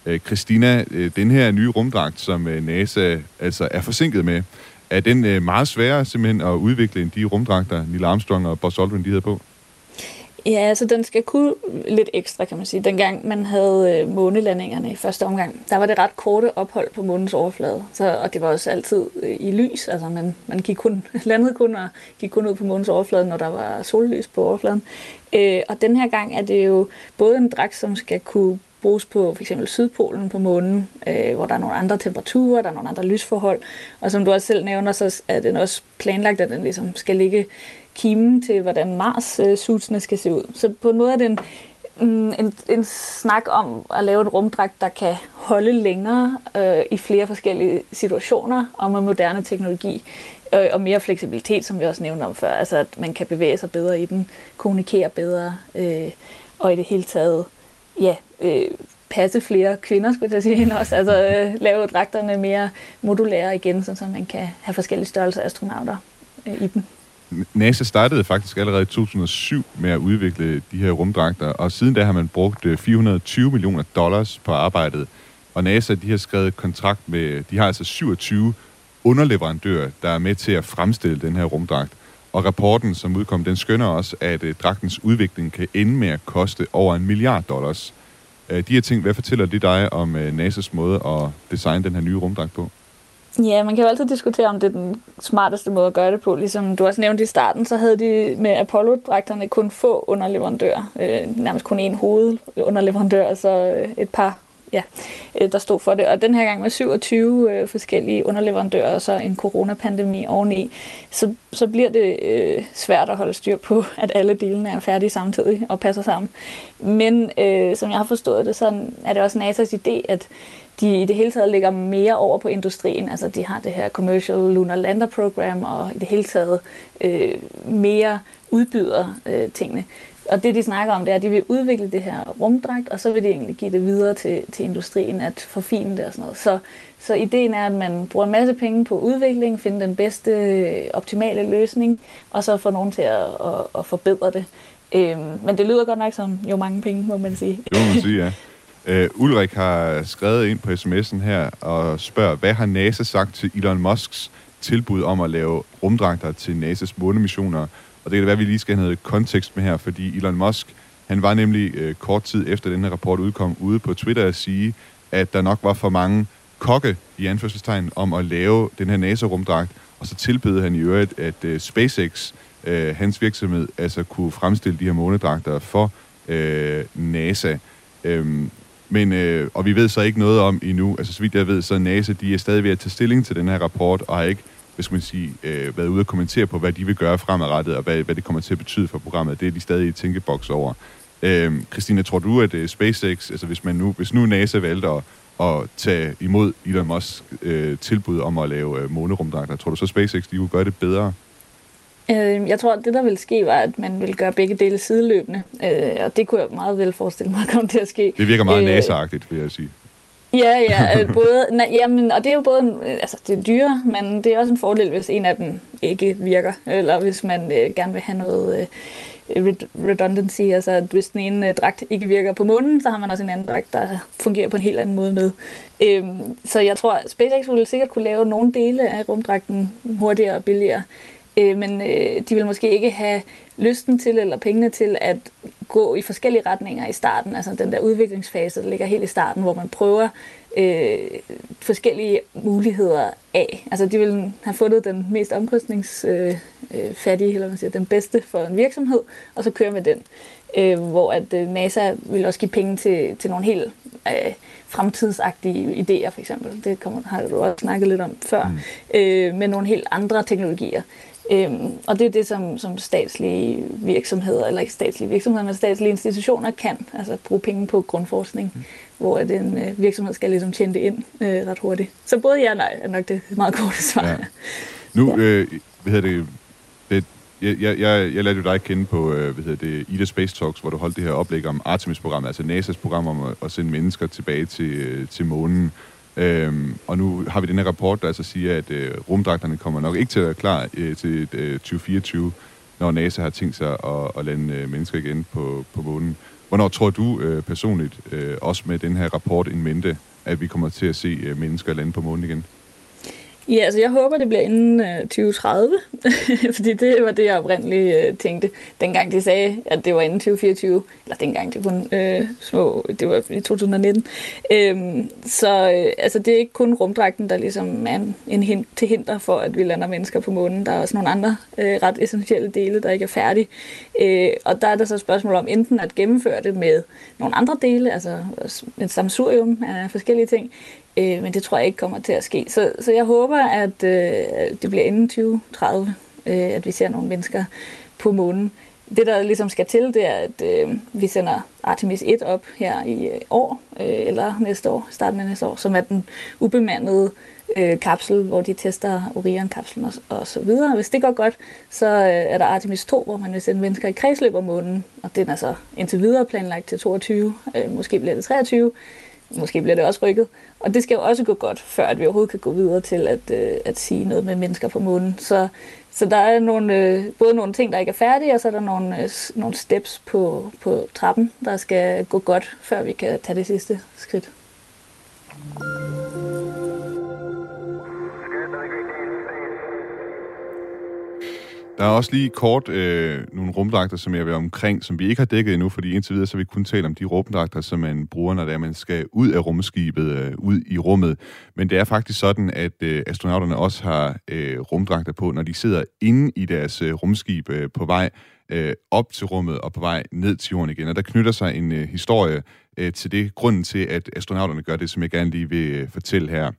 Øh, Christina, øh, den her nye rumdragt, som øh, NASA altså er forsinket med, er den øh, meget sværere simpelthen at udvikle end de rumdragter, Neil Armstrong og Buzz Aldrin de havde på? Ja, altså den skal kunne lidt ekstra, kan man sige. Dengang man havde øh, månelandingerne i første omgang, der var det ret korte ophold på månens overflade. Så, og det var også altid øh, i lys. Altså man, man gik kun, landede kun og gik kun ud på månens overflade, når der var sollys på overfladen. Øh, og den her gang er det jo både en dragt, som skal kunne bruges på f.eks. Sydpolen på månen, øh, hvor der er nogle andre temperaturer, der er nogle andre lysforhold. Og som du også selv nævner, så er den også planlagt, at den ligesom skal ligge kimen til, hvordan Mars-suitsene øh, skal se ud. Så på en måde er det en, mm, en, en snak om at lave en rumdragt, der kan holde længere øh, i flere forskellige situationer, og med moderne teknologi øh, og mere fleksibilitet, som vi også nævnte om før. Altså at man kan bevæge sig bedre i den, kommunikere bedre, øh, og i det hele taget ja, øh, passe flere kvinder, skulle jeg sige, også. Altså øh, lave dragterne mere modulære igen, så man kan have forskellige størrelser astronauter øh, i dem. NASA startede faktisk allerede i 2007 med at udvikle de her rumdragter, og siden da har man brugt øh, 420 millioner dollars på arbejdet. Og NASA de har skrevet kontrakt med, de har altså 27 underleverandører, der er med til at fremstille den her rumdragt. Og rapporten, som udkom, den skønner også, at øh, dragtens udvikling kan ende med at koste over en milliard dollars. Uh, de her ting, hvad fortæller det dig om uh, NASA's måde at designe den her nye rumdragt på? Ja, man kan jo altid diskutere, om det er den smarteste måde at gøre det på. Ligesom du også nævnte i starten, så havde de med Apollo-dragterne kun få underleverandører. Øh, nærmest kun én hovedunderleverandør, og så øh, et par ja, øh, der stod for det. Og den her gang med 27 øh, forskellige underleverandører og så en coronapandemi oveni, så, så bliver det øh, svært at holde styr på, at alle delene er færdige samtidig og passer sammen. Men øh, som jeg har forstået det, så er det også NASA's idé, at de i det hele taget ligger mere over på industrien. Altså de har det her Commercial Lunar Lander Program, og i det hele taget øh, mere udbyder øh, tingene og det, de snakker om, det er, at de vil udvikle det her rumdragt, og så vil de egentlig give det videre til, til industrien at forfine det og sådan noget. Så, så ideen er, at man bruger en masse penge på udvikling, finde den bedste optimale løsning, og så få nogen til at, at, at forbedre det. Øhm, men det lyder godt nok som jo mange penge, må man sige. Det må man sige, ja. Uh, Ulrik har skrevet ind på sms'en her og spørger, hvad har NASA sagt til Elon Musks tilbud om at lave rumdragter til NASA's månemissioner? Og det kan være, at vi lige skal have noget kontekst med her, fordi Elon Musk, han var nemlig øh, kort tid efter den her rapport udkom ude på Twitter at sige, at der nok var for mange kokke i anførselstegn om at lave den her NASA-rumdragt, og så tilbød han i øvrigt, at øh, SpaceX øh, hans virksomhed altså kunne fremstille de her månedragter for øh, NASA. Øhm, men, øh, og vi ved så ikke noget om endnu, altså så vidt jeg ved, så NASA, de er stadig ved at tage stilling til den her rapport, og har ikke, hvad skal man sige, øh, været ude og kommentere på, hvad de vil gøre fremadrettet, og hvad, hvad det kommer til at betyde for programmet. Det er de stadig i tænkeboks over. Øhm, Christina, tror du, at uh, SpaceX, altså hvis, man nu, hvis nu NASA valgte at, at tage imod Elon Musk øh, tilbud om at lave øh, månerumdragter, tror du så SpaceX, de kunne gøre det bedre? Øh, jeg tror, at det, der ville ske, var, at man ville gøre begge dele sideløbende. Øh, og det kunne jeg meget vel forestille mig komme til at ske. Det virker meget øh, NASA-agtigt, vil jeg sige. Ja, ja, øh, både, na, jamen, og det er jo både, øh, altså det er dyre, men det er også en fordel, hvis en af dem ikke virker, eller hvis man øh, gerne vil have noget øh, redundancy, altså hvis den ene øh, dragt ikke virker på månen, så har man også en anden dragt, der fungerer på en helt anden måde med. Øhm, så jeg tror, SpaceX ville sikkert kunne lave nogle dele af rumdragten hurtigere og billigere, øh, men øh, de vil måske ikke have lysten til eller pengene til at gå i forskellige retninger i starten, altså den der udviklingsfase, der ligger helt i starten, hvor man prøver øh, forskellige muligheder af. Altså de vil have fundet den mest omkostningsfattige, øh, øh eller man siger, den bedste for en virksomhed, og så køre med den. Øh, hvor at øh, NASA vil også give penge til, til nogle helt øh, fremtidsagtige idéer, for eksempel. Det kommer, har du også snakket lidt om før. Mm. Øh, med nogle helt andre teknologier. Øhm, og det er det, som, som statslige virksomheder, eller ikke statslige virksomheder, men statslige institutioner kan, altså bruge penge på grundforskning, mm. hvor en øh, virksomhed skal ligesom tjene det ind øh, ret hurtigt. Så både ja og nej er nok det meget korte svar. Ja. Nu, ja. øh, hvad hedder det, det jeg, jeg, jeg, jeg lærte jo dig kende på øh, hvad hedder det, Ida Space Talks, hvor du holdt det her oplæg om Artemis-programmet, altså NASA's program om at, at sende mennesker tilbage til, øh, til månen. Øhm, og nu har vi den her rapport, der altså siger, at øh, rumdragterne kommer nok ikke til at være klar øh, til øh, 2024, når NASA har tænkt sig at, at lande øh, mennesker igen på, på månen. Hvornår tror du øh, personligt, øh, også med den her rapport in mente, at vi kommer til at se øh, mennesker lande på månen igen? Ja, altså jeg håber, det bliver inden øh, 2030, fordi det var det, jeg oprindeligt øh, tænkte, dengang de sagde, at det var inden 2024, eller dengang det kun øh, små, det var i 2019. Øhm, så øh, altså, det er ikke kun rumdragten, der ligesom er en, en til hinder for, at vi lander mennesker på månen. Der er også nogle andre øh, ret essentielle dele, der ikke er færdige. Øh, og der er der så et spørgsmål om enten at gennemføre det med nogle andre dele, altså et samsurium af forskellige ting, Øh, men det tror jeg ikke kommer til at ske. Så, så jeg håber, at øh, det bliver inden 2030, øh, at vi ser nogle mennesker på månen. Det, der ligesom skal til, det er, at øh, vi sender Artemis 1 op her i øh, år, øh, eller næste år, starten af næste år, som er den ubemandede øh, kapsel, hvor de tester Orion-kapslen og, og så videre. Hvis det går godt, så øh, er der Artemis 2, hvor man vil sende mennesker i kredsløb om månen, og den er så indtil videre planlagt til 22, øh, måske bliver det 23. Måske bliver det også rykket. Og det skal jo også gå godt, før at vi overhovedet kan gå videre til at, øh, at sige noget med mennesker på månen. Så, så der er nogle, øh, både nogle ting, der ikke er færdige, og så er der nogle, øh, nogle steps på, på trappen, der skal gå godt, før vi kan tage det sidste skridt. Der er også lige kort øh, nogle rumdragter, som jeg vil omkring, som vi ikke har dækket endnu, fordi indtil videre så har vi kun talt om de rumdragter, som man bruger, når det er, man skal ud af rumskibet, øh, ud i rummet. Men det er faktisk sådan, at øh, astronauterne også har øh, rumdragter på, når de sidder inde i deres øh, rumskib øh, på vej øh, op til rummet og på vej ned til jorden igen. Og der knytter sig en øh, historie øh, til det, grunden til, at astronauterne gør det, som jeg gerne lige vil øh, fortælle her.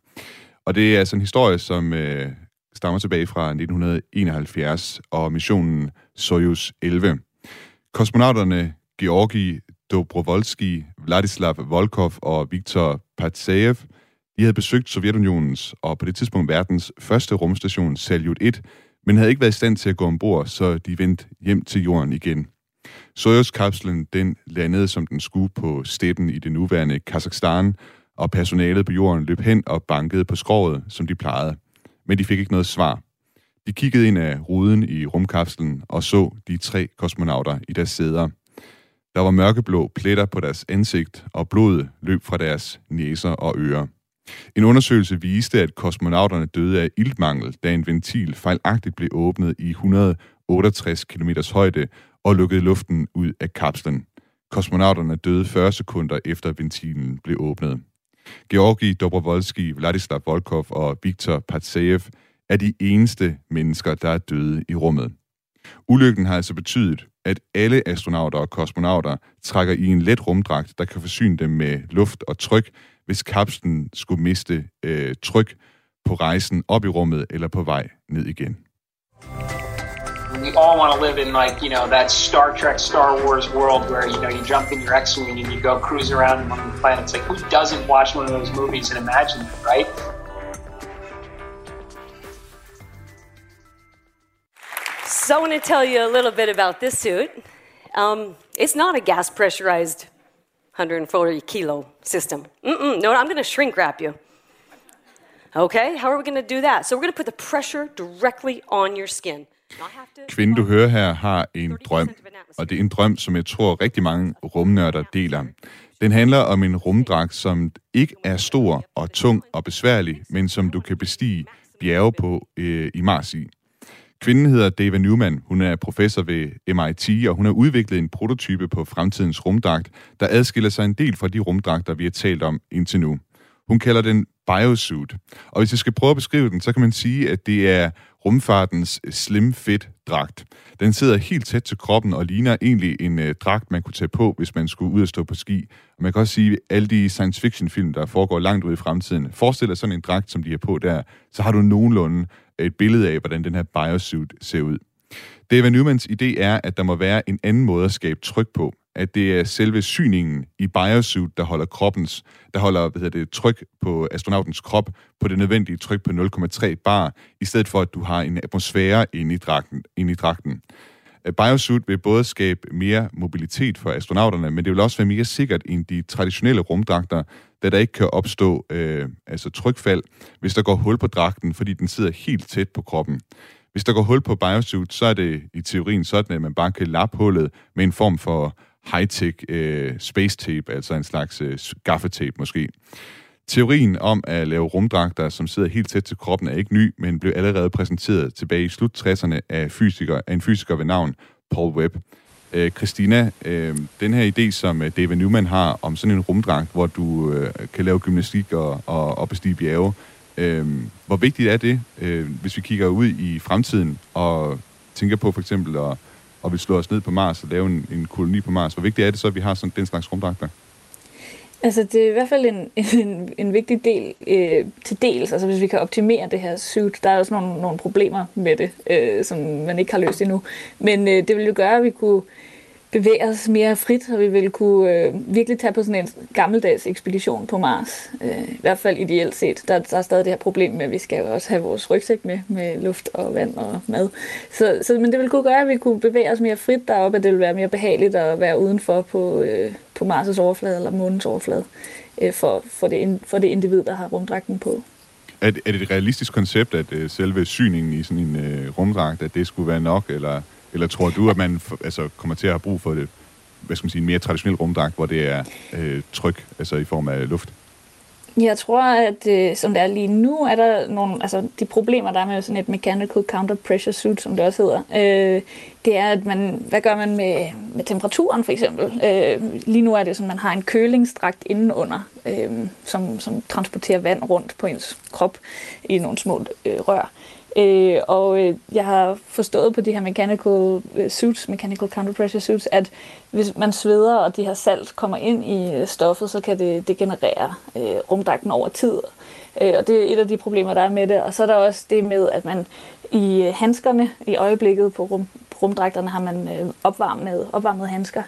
Og det er altså en historie, som... Øh, stammer tilbage fra 1971 og missionen Soyuz 11. Kosmonauterne Georgi Dobrovolski, Vladislav Volkov og Viktor Patsayev, de havde besøgt Sovjetunionens og på det tidspunkt verdens første rumstation Salyut 1, men havde ikke været i stand til at gå ombord, så de vendte hjem til jorden igen. Soyuz-kapslen den landede, som den skulle på steppen i det nuværende Kazakhstan, og personalet på jorden løb hen og bankede på skroget, som de plejede. Men de fik ikke noget svar. De kiggede ind af ruden i rumkapslen og så de tre kosmonauter i deres sæder. Der var mørkeblå pletter på deres ansigt, og blodet løb fra deres næser og ører. En undersøgelse viste, at kosmonauterne døde af iltmangel, da en ventil fejlagtigt blev åbnet i 168 km højde og lukkede luften ud af kapslen. Kosmonauterne døde 40 sekunder efter ventilen blev åbnet. Georgi Dobrovolski, Vladislav Volkov og Viktor Patsayev er de eneste mennesker, der er døde i rummet. Ulykken har altså betydet, at alle astronauter og kosmonauter trækker i en let rumdragt, der kan forsyne dem med luft og tryk, hvis kapslen skulle miste øh, tryk på rejsen op i rummet eller på vej ned igen. We all want to live in like, you know, that Star Trek, Star Wars world where, you know, you jump in your X-Wing and you go cruise around among the planets. Like, who doesn't watch one of those movies and imagine it, right? So I want to tell you a little bit about this suit. Um, it's not a gas pressurized 140 kilo system. Mm-mm, no, I'm going to shrink wrap you. Okay, how are we going to do that? So we're going to put the pressure directly on your skin. Kvinden, du hører her, har en drøm, og det er en drøm, som jeg tror rigtig mange rumnørder deler. Den handler om en rumdragt, som ikke er stor og tung og besværlig, men som du kan bestige bjerge på øh, i Mars i. Kvinden hedder Dava Newman. Hun er professor ved MIT, og hun har udviklet en prototype på fremtidens rumdragt, der adskiller sig en del fra de rumdragter, vi har talt om indtil nu. Hun kalder den biosuit. Og hvis jeg skal prøve at beskrive den, så kan man sige, at det er rumfartens slim fit dragt. Den sidder helt tæt til kroppen og ligner egentlig en øh, dragt, man kunne tage på, hvis man skulle ud og stå på ski. Og man kan også sige, at alle de science fiction film, der foregår langt ud i fremtiden, forestil dig sådan en dragt, som de har på der, så har du nogenlunde et billede af, hvordan den her biosuit ser ud. David Newmans idé er, at der må være en anden måde at skabe tryk på. At det er selve syningen i biosuit, der holder kroppens, der holder hvad hedder det, tryk på astronautens krop på det nødvendige tryk på 0,3 bar, i stedet for at du har en atmosfære inde i dragten. Inde i dragten. Øh, biosuit vil både skabe mere mobilitet for astronauterne, men det vil også være mere sikkert end de traditionelle rumdragter, da der ikke kan opstå øh, altså trykfald, hvis der går hul på dragten, fordi den sidder helt tæt på kroppen. Hvis der går hul på biosuit, så er det i teorien sådan, at man bare kan lappe hullet med en form for high-tech øh, space tape, altså en slags øh, gaffetape måske. Teorien om at lave rumdragter, som sidder helt tæt til kroppen, er ikke ny, men blev allerede præsenteret tilbage i slut 60'erne af, fysiker, af en fysiker ved navn Paul Webb. Øh, Christina, øh, den her idé, som øh, David Newman har om sådan en rumdragt, hvor du øh, kan lave gymnastik og, og, og bestige bjerge, øh, hvor vigtigt er det, øh, hvis vi kigger ud i fremtiden og tænker på for eksempel at, og vi slå os ned på Mars og lave en, en koloni på Mars, hvor vigtigt er det så, at vi har sådan den slags rumdragter? Altså, det er i hvert fald en, en, en vigtig del øh, til dels. Altså, hvis vi kan optimere det her suit, der er også nogle, nogle problemer med det, øh, som man ikke har løst endnu. Men øh, det vil jo gøre, at vi kunne bevæge os mere frit, og vi ville kunne øh, virkelig tage på sådan en gammeldags ekspedition på Mars. Øh, I hvert fald ideelt set. Der, der er stadig det her problem med, at vi skal jo også have vores rygsæk med, med luft og vand og mad. Så, så, men det ville kunne gøre, at vi kunne bevæge os mere frit deroppe, at det ville være mere behageligt at være udenfor på, øh, på Mars' overflade eller månens overflade øh, for, for, det, for det individ, der har rumdragten på. Er det, er det et realistisk koncept, at øh, selve syningen i sådan en øh, rumdragt, at det skulle være nok, eller eller tror du, at man altså, kommer til at have brug for det, hvad skal man sige, en mere traditionel rumdragt, hvor det er øh, tryk, altså i form af luft? Jeg tror, at øh, som det er lige nu, er der nogle, altså de problemer, der er med sådan et mechanical counter pressure suit, som det også hedder, øh, det er, at man, hvad gør man med, med temperaturen for eksempel? Øh, lige nu er det sådan, at man har en kølingsdragt indenunder, øh, som, som transporterer vand rundt på ens krop i nogle små øh, rør. Øh, og øh, jeg har forstået på de her mechanical øh, suits, mechanical counter pressure suits, at hvis man sveder, og de her salt kommer ind i øh, stoffet, så kan det degenerere øh, rumdragten over tid. Øh, og det er et af de problemer, der er med det. Og så er der også det med, at man i øh, handskerne i øjeblikket på, rum, rumdragterne har man øh, opvarmet, opvarmet handsker,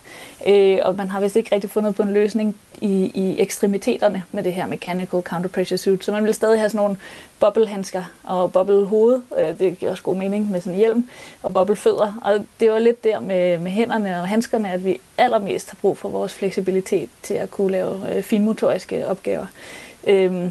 øh, og man har vist ikke rigtig fundet på en løsning i, i ekstremiteterne med det her mechanical counter pressure suit, så man vil stadig have sådan nogle bobblehandsker og bobblehoved, øh, det giver også god mening med sådan en hjelm, og bobblefødder, og det var lidt der med, med hænderne og handskerne, at vi allermest har brug for vores fleksibilitet til at kunne lave øh, finmotoriske opgaver. Øh,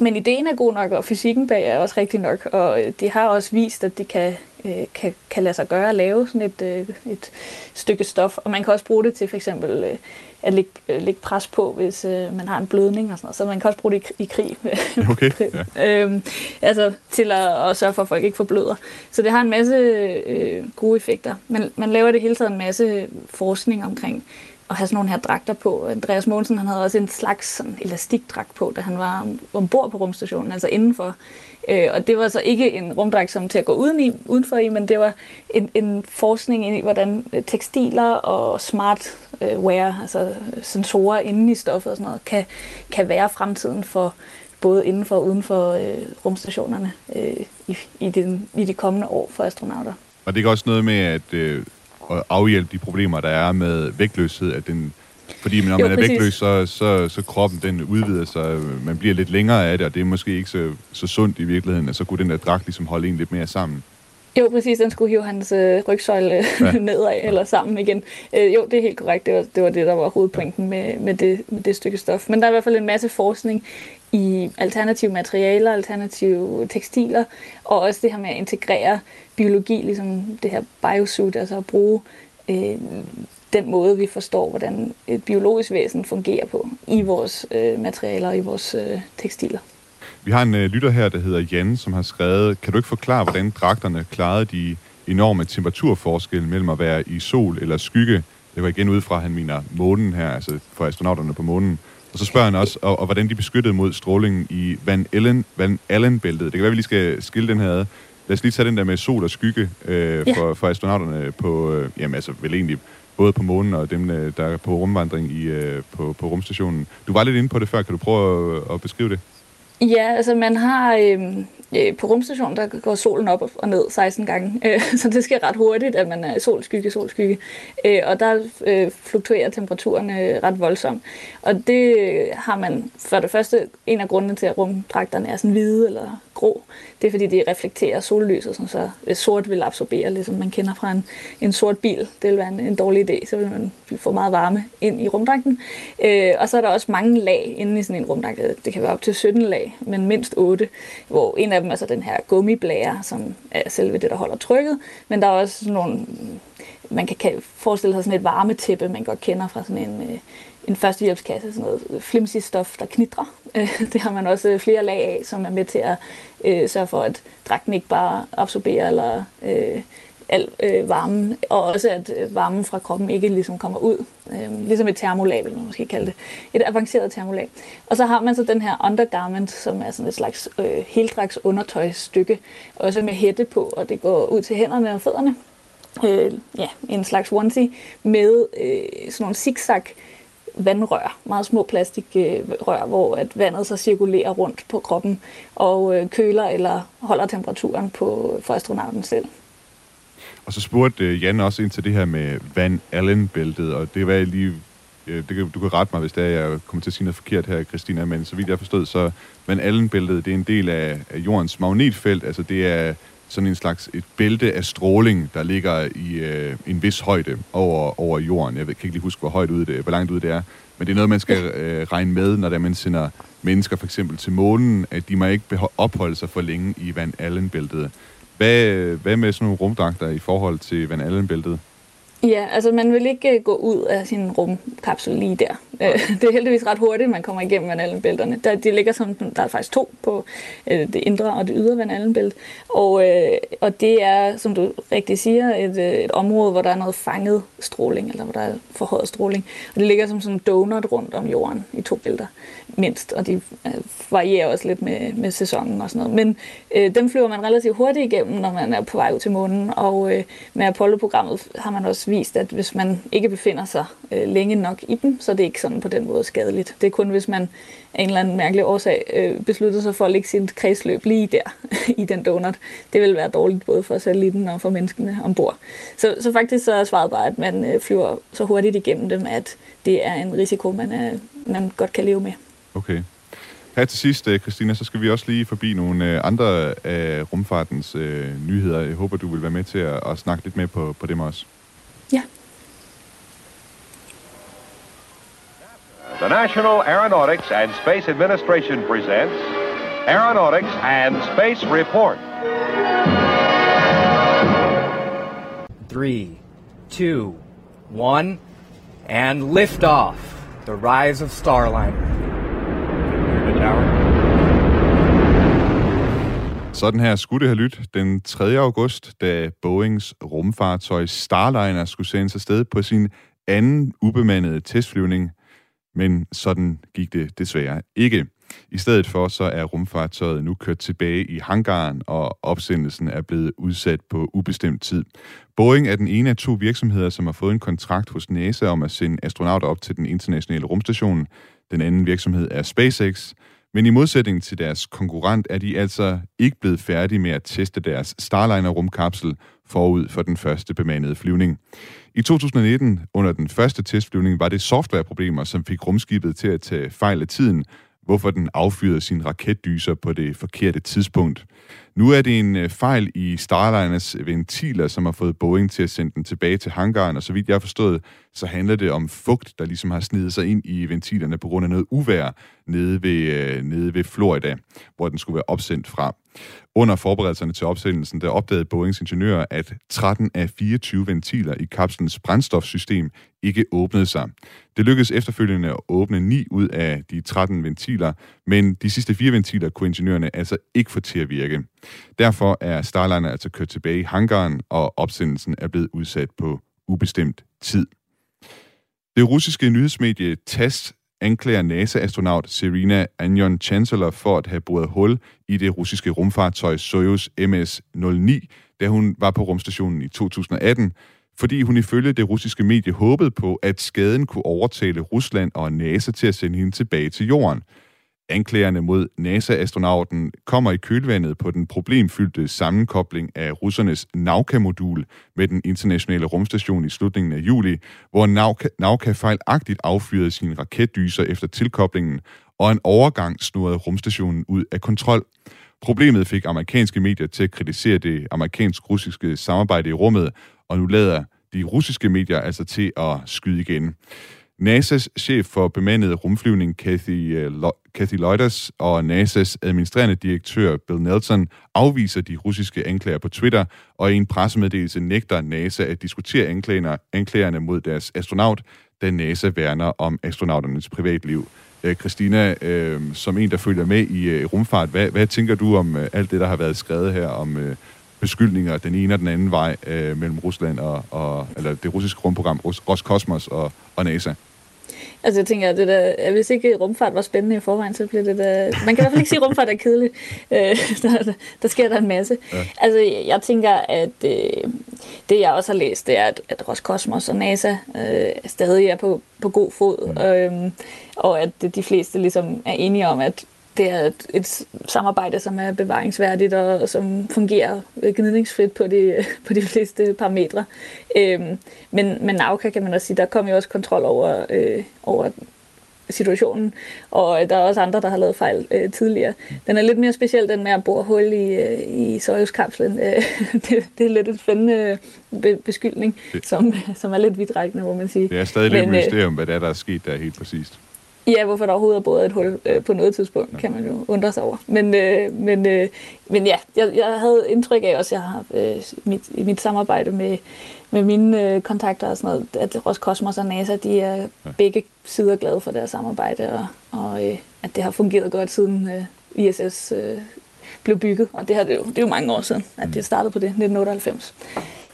men ideen er god nok, og fysikken bag er også rigtig nok, og øh, de har også vist, at de kan, øh, kan, kan lade sig gøre at lave sådan et, øh, et stykke stof, og man kan også bruge det til for eksempel at lægge, lægge pres på, hvis man har en blødning og sådan noget, så man kan også bruge det i, i krig. Okay, ja. øhm, altså til at, at sørge for, at folk ikke forbløder. Så det har en masse øh, gode effekter. Man, man laver det hele taget en masse forskning omkring at have sådan nogle her dragter på. Andreas Mogensen han havde også en slags sådan elastikdragt på, da han var ombord på rumstationen, altså indenfor. Øh, og det var så ikke en rumdragt som til at gå uden i, udenfor i, men det var en, en forskning i, hvordan øh, tekstiler og smart øh, wear, altså øh, sensorer inde i stoffet og sådan noget, kan, kan være fremtiden for både indenfor og uden for øh, rumstationerne øh, i, i, den, i de kommende år for astronauter. Og det er også noget med, at øh, at afhjælpe de problemer, der er med vægtløshed, at den fordi når jo, man er præcis. vægtløs, så, så, så kroppen den udvider sig, man bliver lidt længere af det, og det er måske ikke så, så sundt i virkeligheden, at så kunne den der dragt ligesom holde en lidt mere sammen. Jo, præcis. Den skulle hive hans øh, rygsøjle ja. nedad eller sammen igen. Øh, jo, det er helt korrekt. Det var, det var det, der var hovedpointen med, med, det, med det stykke stof. Men der er i hvert fald en masse forskning i alternative materialer, alternative tekstiler, og også det her med at integrere biologi, ligesom det her biosuit, altså at bruge øh, den måde, vi forstår, hvordan et biologisk væsen fungerer på i vores øh, materialer og i vores øh, tekstiler. Vi har en øh, lytter her, der hedder Jan, som har skrevet, kan du ikke forklare, hvordan dragterne klarede de enorme temperaturforskelle mellem at være i sol eller skygge? Det var igen ud fra, at han mener månen her, altså for astronauterne på månen. Og så spørger han også, og, og hvordan de beskyttede mod strålingen i Van Allen, Van Allen-bæltet. Det kan være, vi lige skal skille den her ad. Lad os lige tage den der med sol og skygge øh, ja. for, for astronauterne på, øh, jamen altså vel egentlig både på månen og dem, øh, der er på rumvandring i, øh, på, på rumstationen. Du var lidt inde på det før, kan du prøve at, at beskrive det? Ja, altså man har øhm, øh, på rumstationen, der går solen op og ned 16 gange, øh, så det sker ret hurtigt, at man er solskygge, solskygge, øh, og der øh, fluktuerer temperaturen øh, ret voldsomt. Og det har man for det første, en af grundene til, at rumdragterne er sådan hvide eller grå, det er fordi, de reflekterer sollyset, sådan så sort vil absorbere, ligesom man kender fra en, en sort bil. Det vil være en, en dårlig idé, så vil man få meget varme ind i rumdragten. Øh, og så er der også mange lag inde i sådan en rumdragt. Det kan være op til 17 lag, men mindst 8, hvor en af dem er så den her gummiblære, som er selve det, der holder trykket, men der er også sådan nogle man kan forestille sig sådan et varmetæppe, man godt kender fra sådan en, øh, en førstehjælpskasse, sådan noget øh, flimsy stof, der knitrer. Øh, det har man også øh, flere lag af, som er med til at øh, sørge for, at dragten ikke bare absorberer eller øh, al øh, varmen, og også at varmen fra kroppen ikke ligesom kommer ud. Øh, ligesom et termolag, vil man måske kalde det. Et avanceret termolag. Og så har man så den her undergarment, som er sådan et slags øh, heldrags undertøjsstykke, også med hætte på, og det går ud til hænderne og fødderne. Øh, ja, en slags onesie med øh, sådan nogle zigzag vandrør, meget små plastikrør, hvor at vandet så cirkulerer rundt på kroppen og øh, køler eller holder temperaturen på, for astronauten selv. Og så spurgte øh, Jan også ind til det her med Van Allen-bæltet, og det var lige øh, det kan, du kan rette mig, hvis det er, jeg kommer til at sige noget forkert her, Christina, men så vidt jeg forstod, så Van Allen-bæltet, det er en del af, af jordens magnetfelt, altså det er sådan en slags et bælte af stråling, der ligger i øh, en vis højde over, over jorden. Jeg kan ikke lige huske, hvor højt ude det, hvor langt ude det er. Men det er noget, man skal øh, regne med, når der man sender mennesker for eksempel til månen, at de må ikke opholde sig for længe i Van Allen-bæltet. Hvad, hvad med sådan nogle rumdragter i forhold til Van Allen-bæltet? Ja, altså man vil ikke øh, gå ud af sin rumkapsel lige der. Øh, det er heldigvis ret hurtigt, man kommer igennem Van Allen-bælterne. Der, de ligger som, der er faktisk to på øh, det indre og det ydre Van Allen-bælt. Og, og det er, som du rigtig siger, et, et område, hvor der er noget fanget stråling, eller hvor der er forhøjet stråling. Og det ligger som sådan en donut rundt om jorden i to bælter, mindst. Og de varierer også lidt med, med sæsonen og sådan noget. Men øh, dem flyver man relativt hurtigt igennem, når man er på vej ud til månen. Og øh, med Apollo-programmet har man også vist, at hvis man ikke befinder sig øh, længe nok i dem, så er det ikke sådan på den måde skadeligt. Det er kun, hvis man af en eller anden mærkelig årsag øh, beslutter sig for at lægge sit kredsløb lige der i den donut. Det vil være dårligt både for satellitten og for menneskene ombord. Så, så faktisk så er svaret bare, at man øh, flyver så hurtigt igennem dem, at det er en risiko, man, er, man godt kan leve med. Okay. Her til sidst, øh, Christina, så skal vi også lige forbi nogle øh, andre af rumfartens øh, nyheder. Jeg håber, du vil være med til at, at snakke lidt med på, på dem også. Ja. The National Aeronautics and Space Administration presents Aeronautics and Space Report. Three, two, one, and liftoff. The rise of Starliner. Sådan her skulle det have lyttet den 3. august, da Boeings rumfartøj Starliner skulle sendes afsted på sin anden ubemandede testflyvning. Men sådan gik det desværre ikke. I stedet for så er rumfartøjet nu kørt tilbage i hangaren, og opsendelsen er blevet udsat på ubestemt tid. Boeing er den ene af to virksomheder, som har fået en kontrakt hos NASA om at sende astronauter op til den internationale rumstation. Den anden virksomhed er SpaceX, men i modsætning til deres konkurrent er de altså ikke blevet færdige med at teste deres Starliner-rumkapsel forud for den første bemandede flyvning. I 2019, under den første testflyvning, var det softwareproblemer, som fik rumskibet til at tage fejl af tiden, hvorfor den affyrede sin raketdyser på det forkerte tidspunkt. Nu er det en øh, fejl i Starliners ventiler, som har fået Boeing til at sende den tilbage til hangaren, og så vidt jeg har forstået, så handler det om fugt, der ligesom har snedet sig ind i ventilerne på grund af noget uvær nede ved, øh, nede ved Florida, hvor den skulle være opsendt fra. Under forberedelserne til opsendelsen, der opdagede Boeings ingeniører, at 13 af 24 ventiler i kapslens brændstofsystem ikke åbnede sig. Det lykkedes efterfølgende at åbne 9 ud af de 13 ventiler, men de sidste fire ventiler kunne ingeniørerne altså ikke få til at virke. Derfor er Starliner altså kørt tilbage i hangaren, og opsendelsen er blevet udsat på ubestemt tid. Det russiske nyhedsmedie TASS anklager NASA-astronaut Serena Anion Chancellor for at have boret hul i det russiske rumfartøj Soyuz MS-09, da hun var på rumstationen i 2018, fordi hun ifølge det russiske medie håbede på, at skaden kunne overtale Rusland og NASA til at sende hende tilbage til jorden. Anklagerne mod NASA-astronauten kommer i kølvandet på den problemfyldte sammenkobling af russernes Nauka-modul med den internationale rumstation i slutningen af juli, hvor Nauka, Nauka fejlagtigt affyrede sine raketdyser efter tilkoblingen, og en overgang snurrede rumstationen ud af kontrol. Problemet fik amerikanske medier til at kritisere det amerikansk-russiske samarbejde i rummet, og nu lader de russiske medier altså til at skyde igen. NASA's chef for bemandet rumflyvning, Kathy, uh, Kathy Leuters, og NASA's administrerende direktør, Bill Nelson, afviser de russiske anklager på Twitter, og i en pressemeddelelse nægter NASA at diskutere anklagerne, anklagerne mod deres astronaut, da NASA værner om astronauternes privatliv. Uh, Christina, uh, som en, der følger med i uh, rumfart, hvad, hvad tænker du om uh, alt det, der har været skrevet her om uh, beskyldninger den ene og den anden vej uh, mellem Rusland og, og eller det russiske rumprogram Roskosmos og, og NASA? Altså jeg tænker, at, det der, hvis ikke rumfart var spændende i forvejen, så bliver det da... Man kan i hvert fald ikke sige, at rumfart er kedeligt. Øh, der, der sker der en masse. Ja. Altså jeg tænker, at øh, det jeg også har læst, det er, at, at Roskosmos og NASA øh, stadig er på, på god fod. Mm. Øh, og at de fleste ligesom er enige om, at det er et, et samarbejde, som er bevaringsværdigt og som fungerer gnidningsfrit på de, på de fleste parametre. Øhm, men, men Nauka kan man også sige, der kom jo også kontrol over, øh, over situationen, og der er også andre, der har lavet fejl øh, tidligere. Den er lidt mere speciel, den med at bore hul i, øh, i Soyuz-kapslen. Øh, det, det er lidt en spændende be- beskyldning, som, som er lidt vidtrækkende, må man sige. Det er stadig lidt Men, mysterium, hvad der er, der er sket der helt præcist. Ja, hvorfor der overhovedet er både et hul øh, på noget tidspunkt, ja. kan man jo undre sig over. Men, øh, men, øh, men ja, jeg, jeg havde indtryk af også, jeg har øh, mit, i mit samarbejde med, med mine øh, kontakter og sådan noget, at Roskosmos og NASA, de er ja. begge sider glade for deres samarbejde, og, og øh, at det har fungeret godt siden øh, ISS øh, blev bygget. Og det, har det, jo, det er jo mange år siden, at det startede på det, 1998.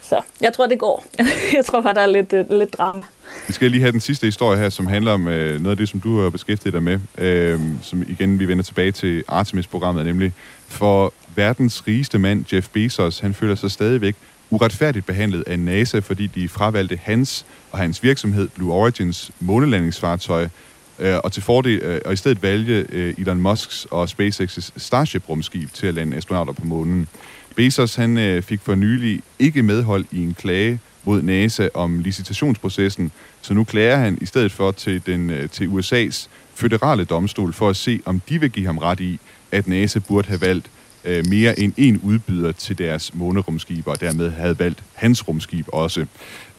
Så jeg tror, det går. jeg tror bare, der er lidt, øh, lidt drama. Vi skal lige have den sidste historie her, som handler om øh, noget af det, som du har beskæftiget dig med. Øh, som igen, vi vender tilbage til Artemis-programmet, nemlig for verdens rigeste mand, Jeff Bezos, han føler sig stadigvæk uretfærdigt behandlet af NASA, fordi de fravalgte hans og hans virksomhed Blue Origins månelandingsfartøj, øh, og til fordel, øh, og i stedet valgte øh, Elon Musks og SpaceX's Starship-rumskib til at lande astronauter på månen. Bezos han øh, fik for nylig ikke medhold i en klage mod NASA om licitationsprocessen, så nu klager han i stedet for til, den, øh, til USA's føderale domstol for at se, om de vil give ham ret i, at NASA burde have valgt øh, mere end en udbyder til deres månerumskib, og dermed havde valgt hans rumskib også.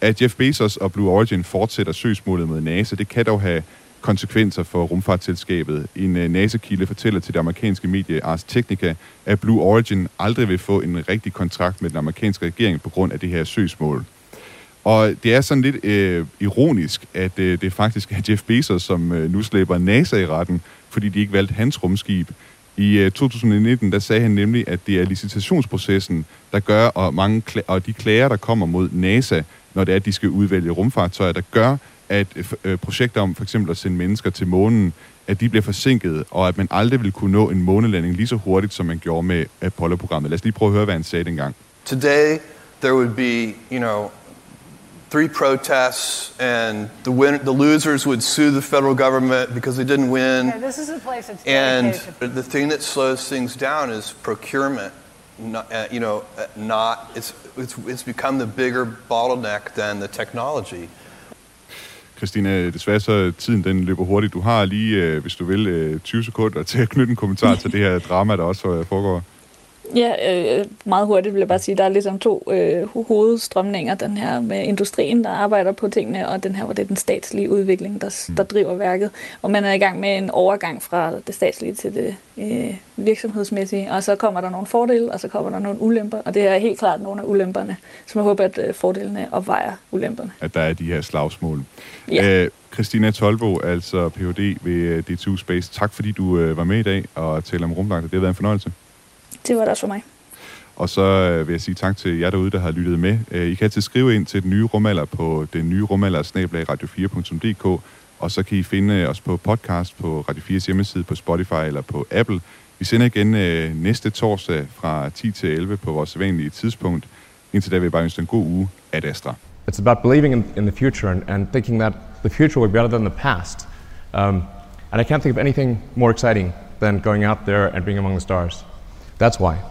At Jeff Bezos og Blue Origin fortsætter søgsmålet mod NASA, det kan dog have konsekvenser for rumfartselskabet. En øh, NASA-kilde fortæller til det amerikanske medie Ars Technica, at Blue Origin aldrig vil få en rigtig kontrakt med den amerikanske regering på grund af det her søgsmål. Og det er sådan lidt øh, ironisk, at øh, det faktisk er Jeff Bezos, som øh, nu slæber NASA i retten, fordi de ikke valgte hans rumskib. I øh, 2019, der sagde han nemlig, at det er licitationsprocessen, der gør, og, mange og de klager, der kommer mod NASA, når det er, at de skal udvælge rumfartøjer, der gør, at øh, øh, projekter om for eksempel at sende mennesker til månen, at de bliver forsinket, og at man aldrig vil kunne nå en månelanding lige så hurtigt, som man gjorde med Apollo-programmet. Lad os lige prøve at høre, hvad han sagde dengang. Today, there would be, you know, three protests, and the win- the losers would sue the federal government because they didn't win. Yeah, this is a place that's and dedicated. the thing that slows things down is procurement. Not, uh, you know, uh, not it's, it's it's become the bigger bottleneck than the technology. Christina, desværre så tiden den løber hurtigt. Du har lige, øh, hvis du vil, øh, 20 sekunder til at knytte en kommentar til det her drama, der også øh, foregår. Ja, øh, meget hurtigt vil jeg bare sige, der er ligesom to øh, hovedstrømninger. Den her med industrien, der arbejder på tingene, og den her, hvor det er den statslige udvikling, der, der driver værket. Og man er i gang med en overgang fra det statslige til det øh, virksomhedsmæssige, og så kommer der nogle fordele, og så kommer der nogle ulemper, og det er helt klart nogle af ulemperne, som jeg håber, at øh, fordelene opvejer ulemperne. At der er de her slagsmål. Ja. Øh, Christina Tolbo, altså Ph.D. ved øh, D2 Space. Tak fordi du øh, var med i dag og talte om rumvagter. Det har været en fornøjelse. Det var det også for mig. Og så øh, vil jeg sige tak til jer derude, der har lyttet med. Øh, I kan altid skrive ind til den nye rumalder på den nye rumalder radio4.dk, og så kan I finde os på podcast på Radio 4's hjemmeside, på Spotify eller på Apple. Vi sender igen øh, næste torsdag fra 10 til 11 på vores sædvanlige tidspunkt. Indtil da vil jeg bare ønske en god uge af Astra. It's about believing in, in the future and, and thinking that the future will be better than the past. Um, and I can't think of anything more exciting than going out there and being among the stars. That's why.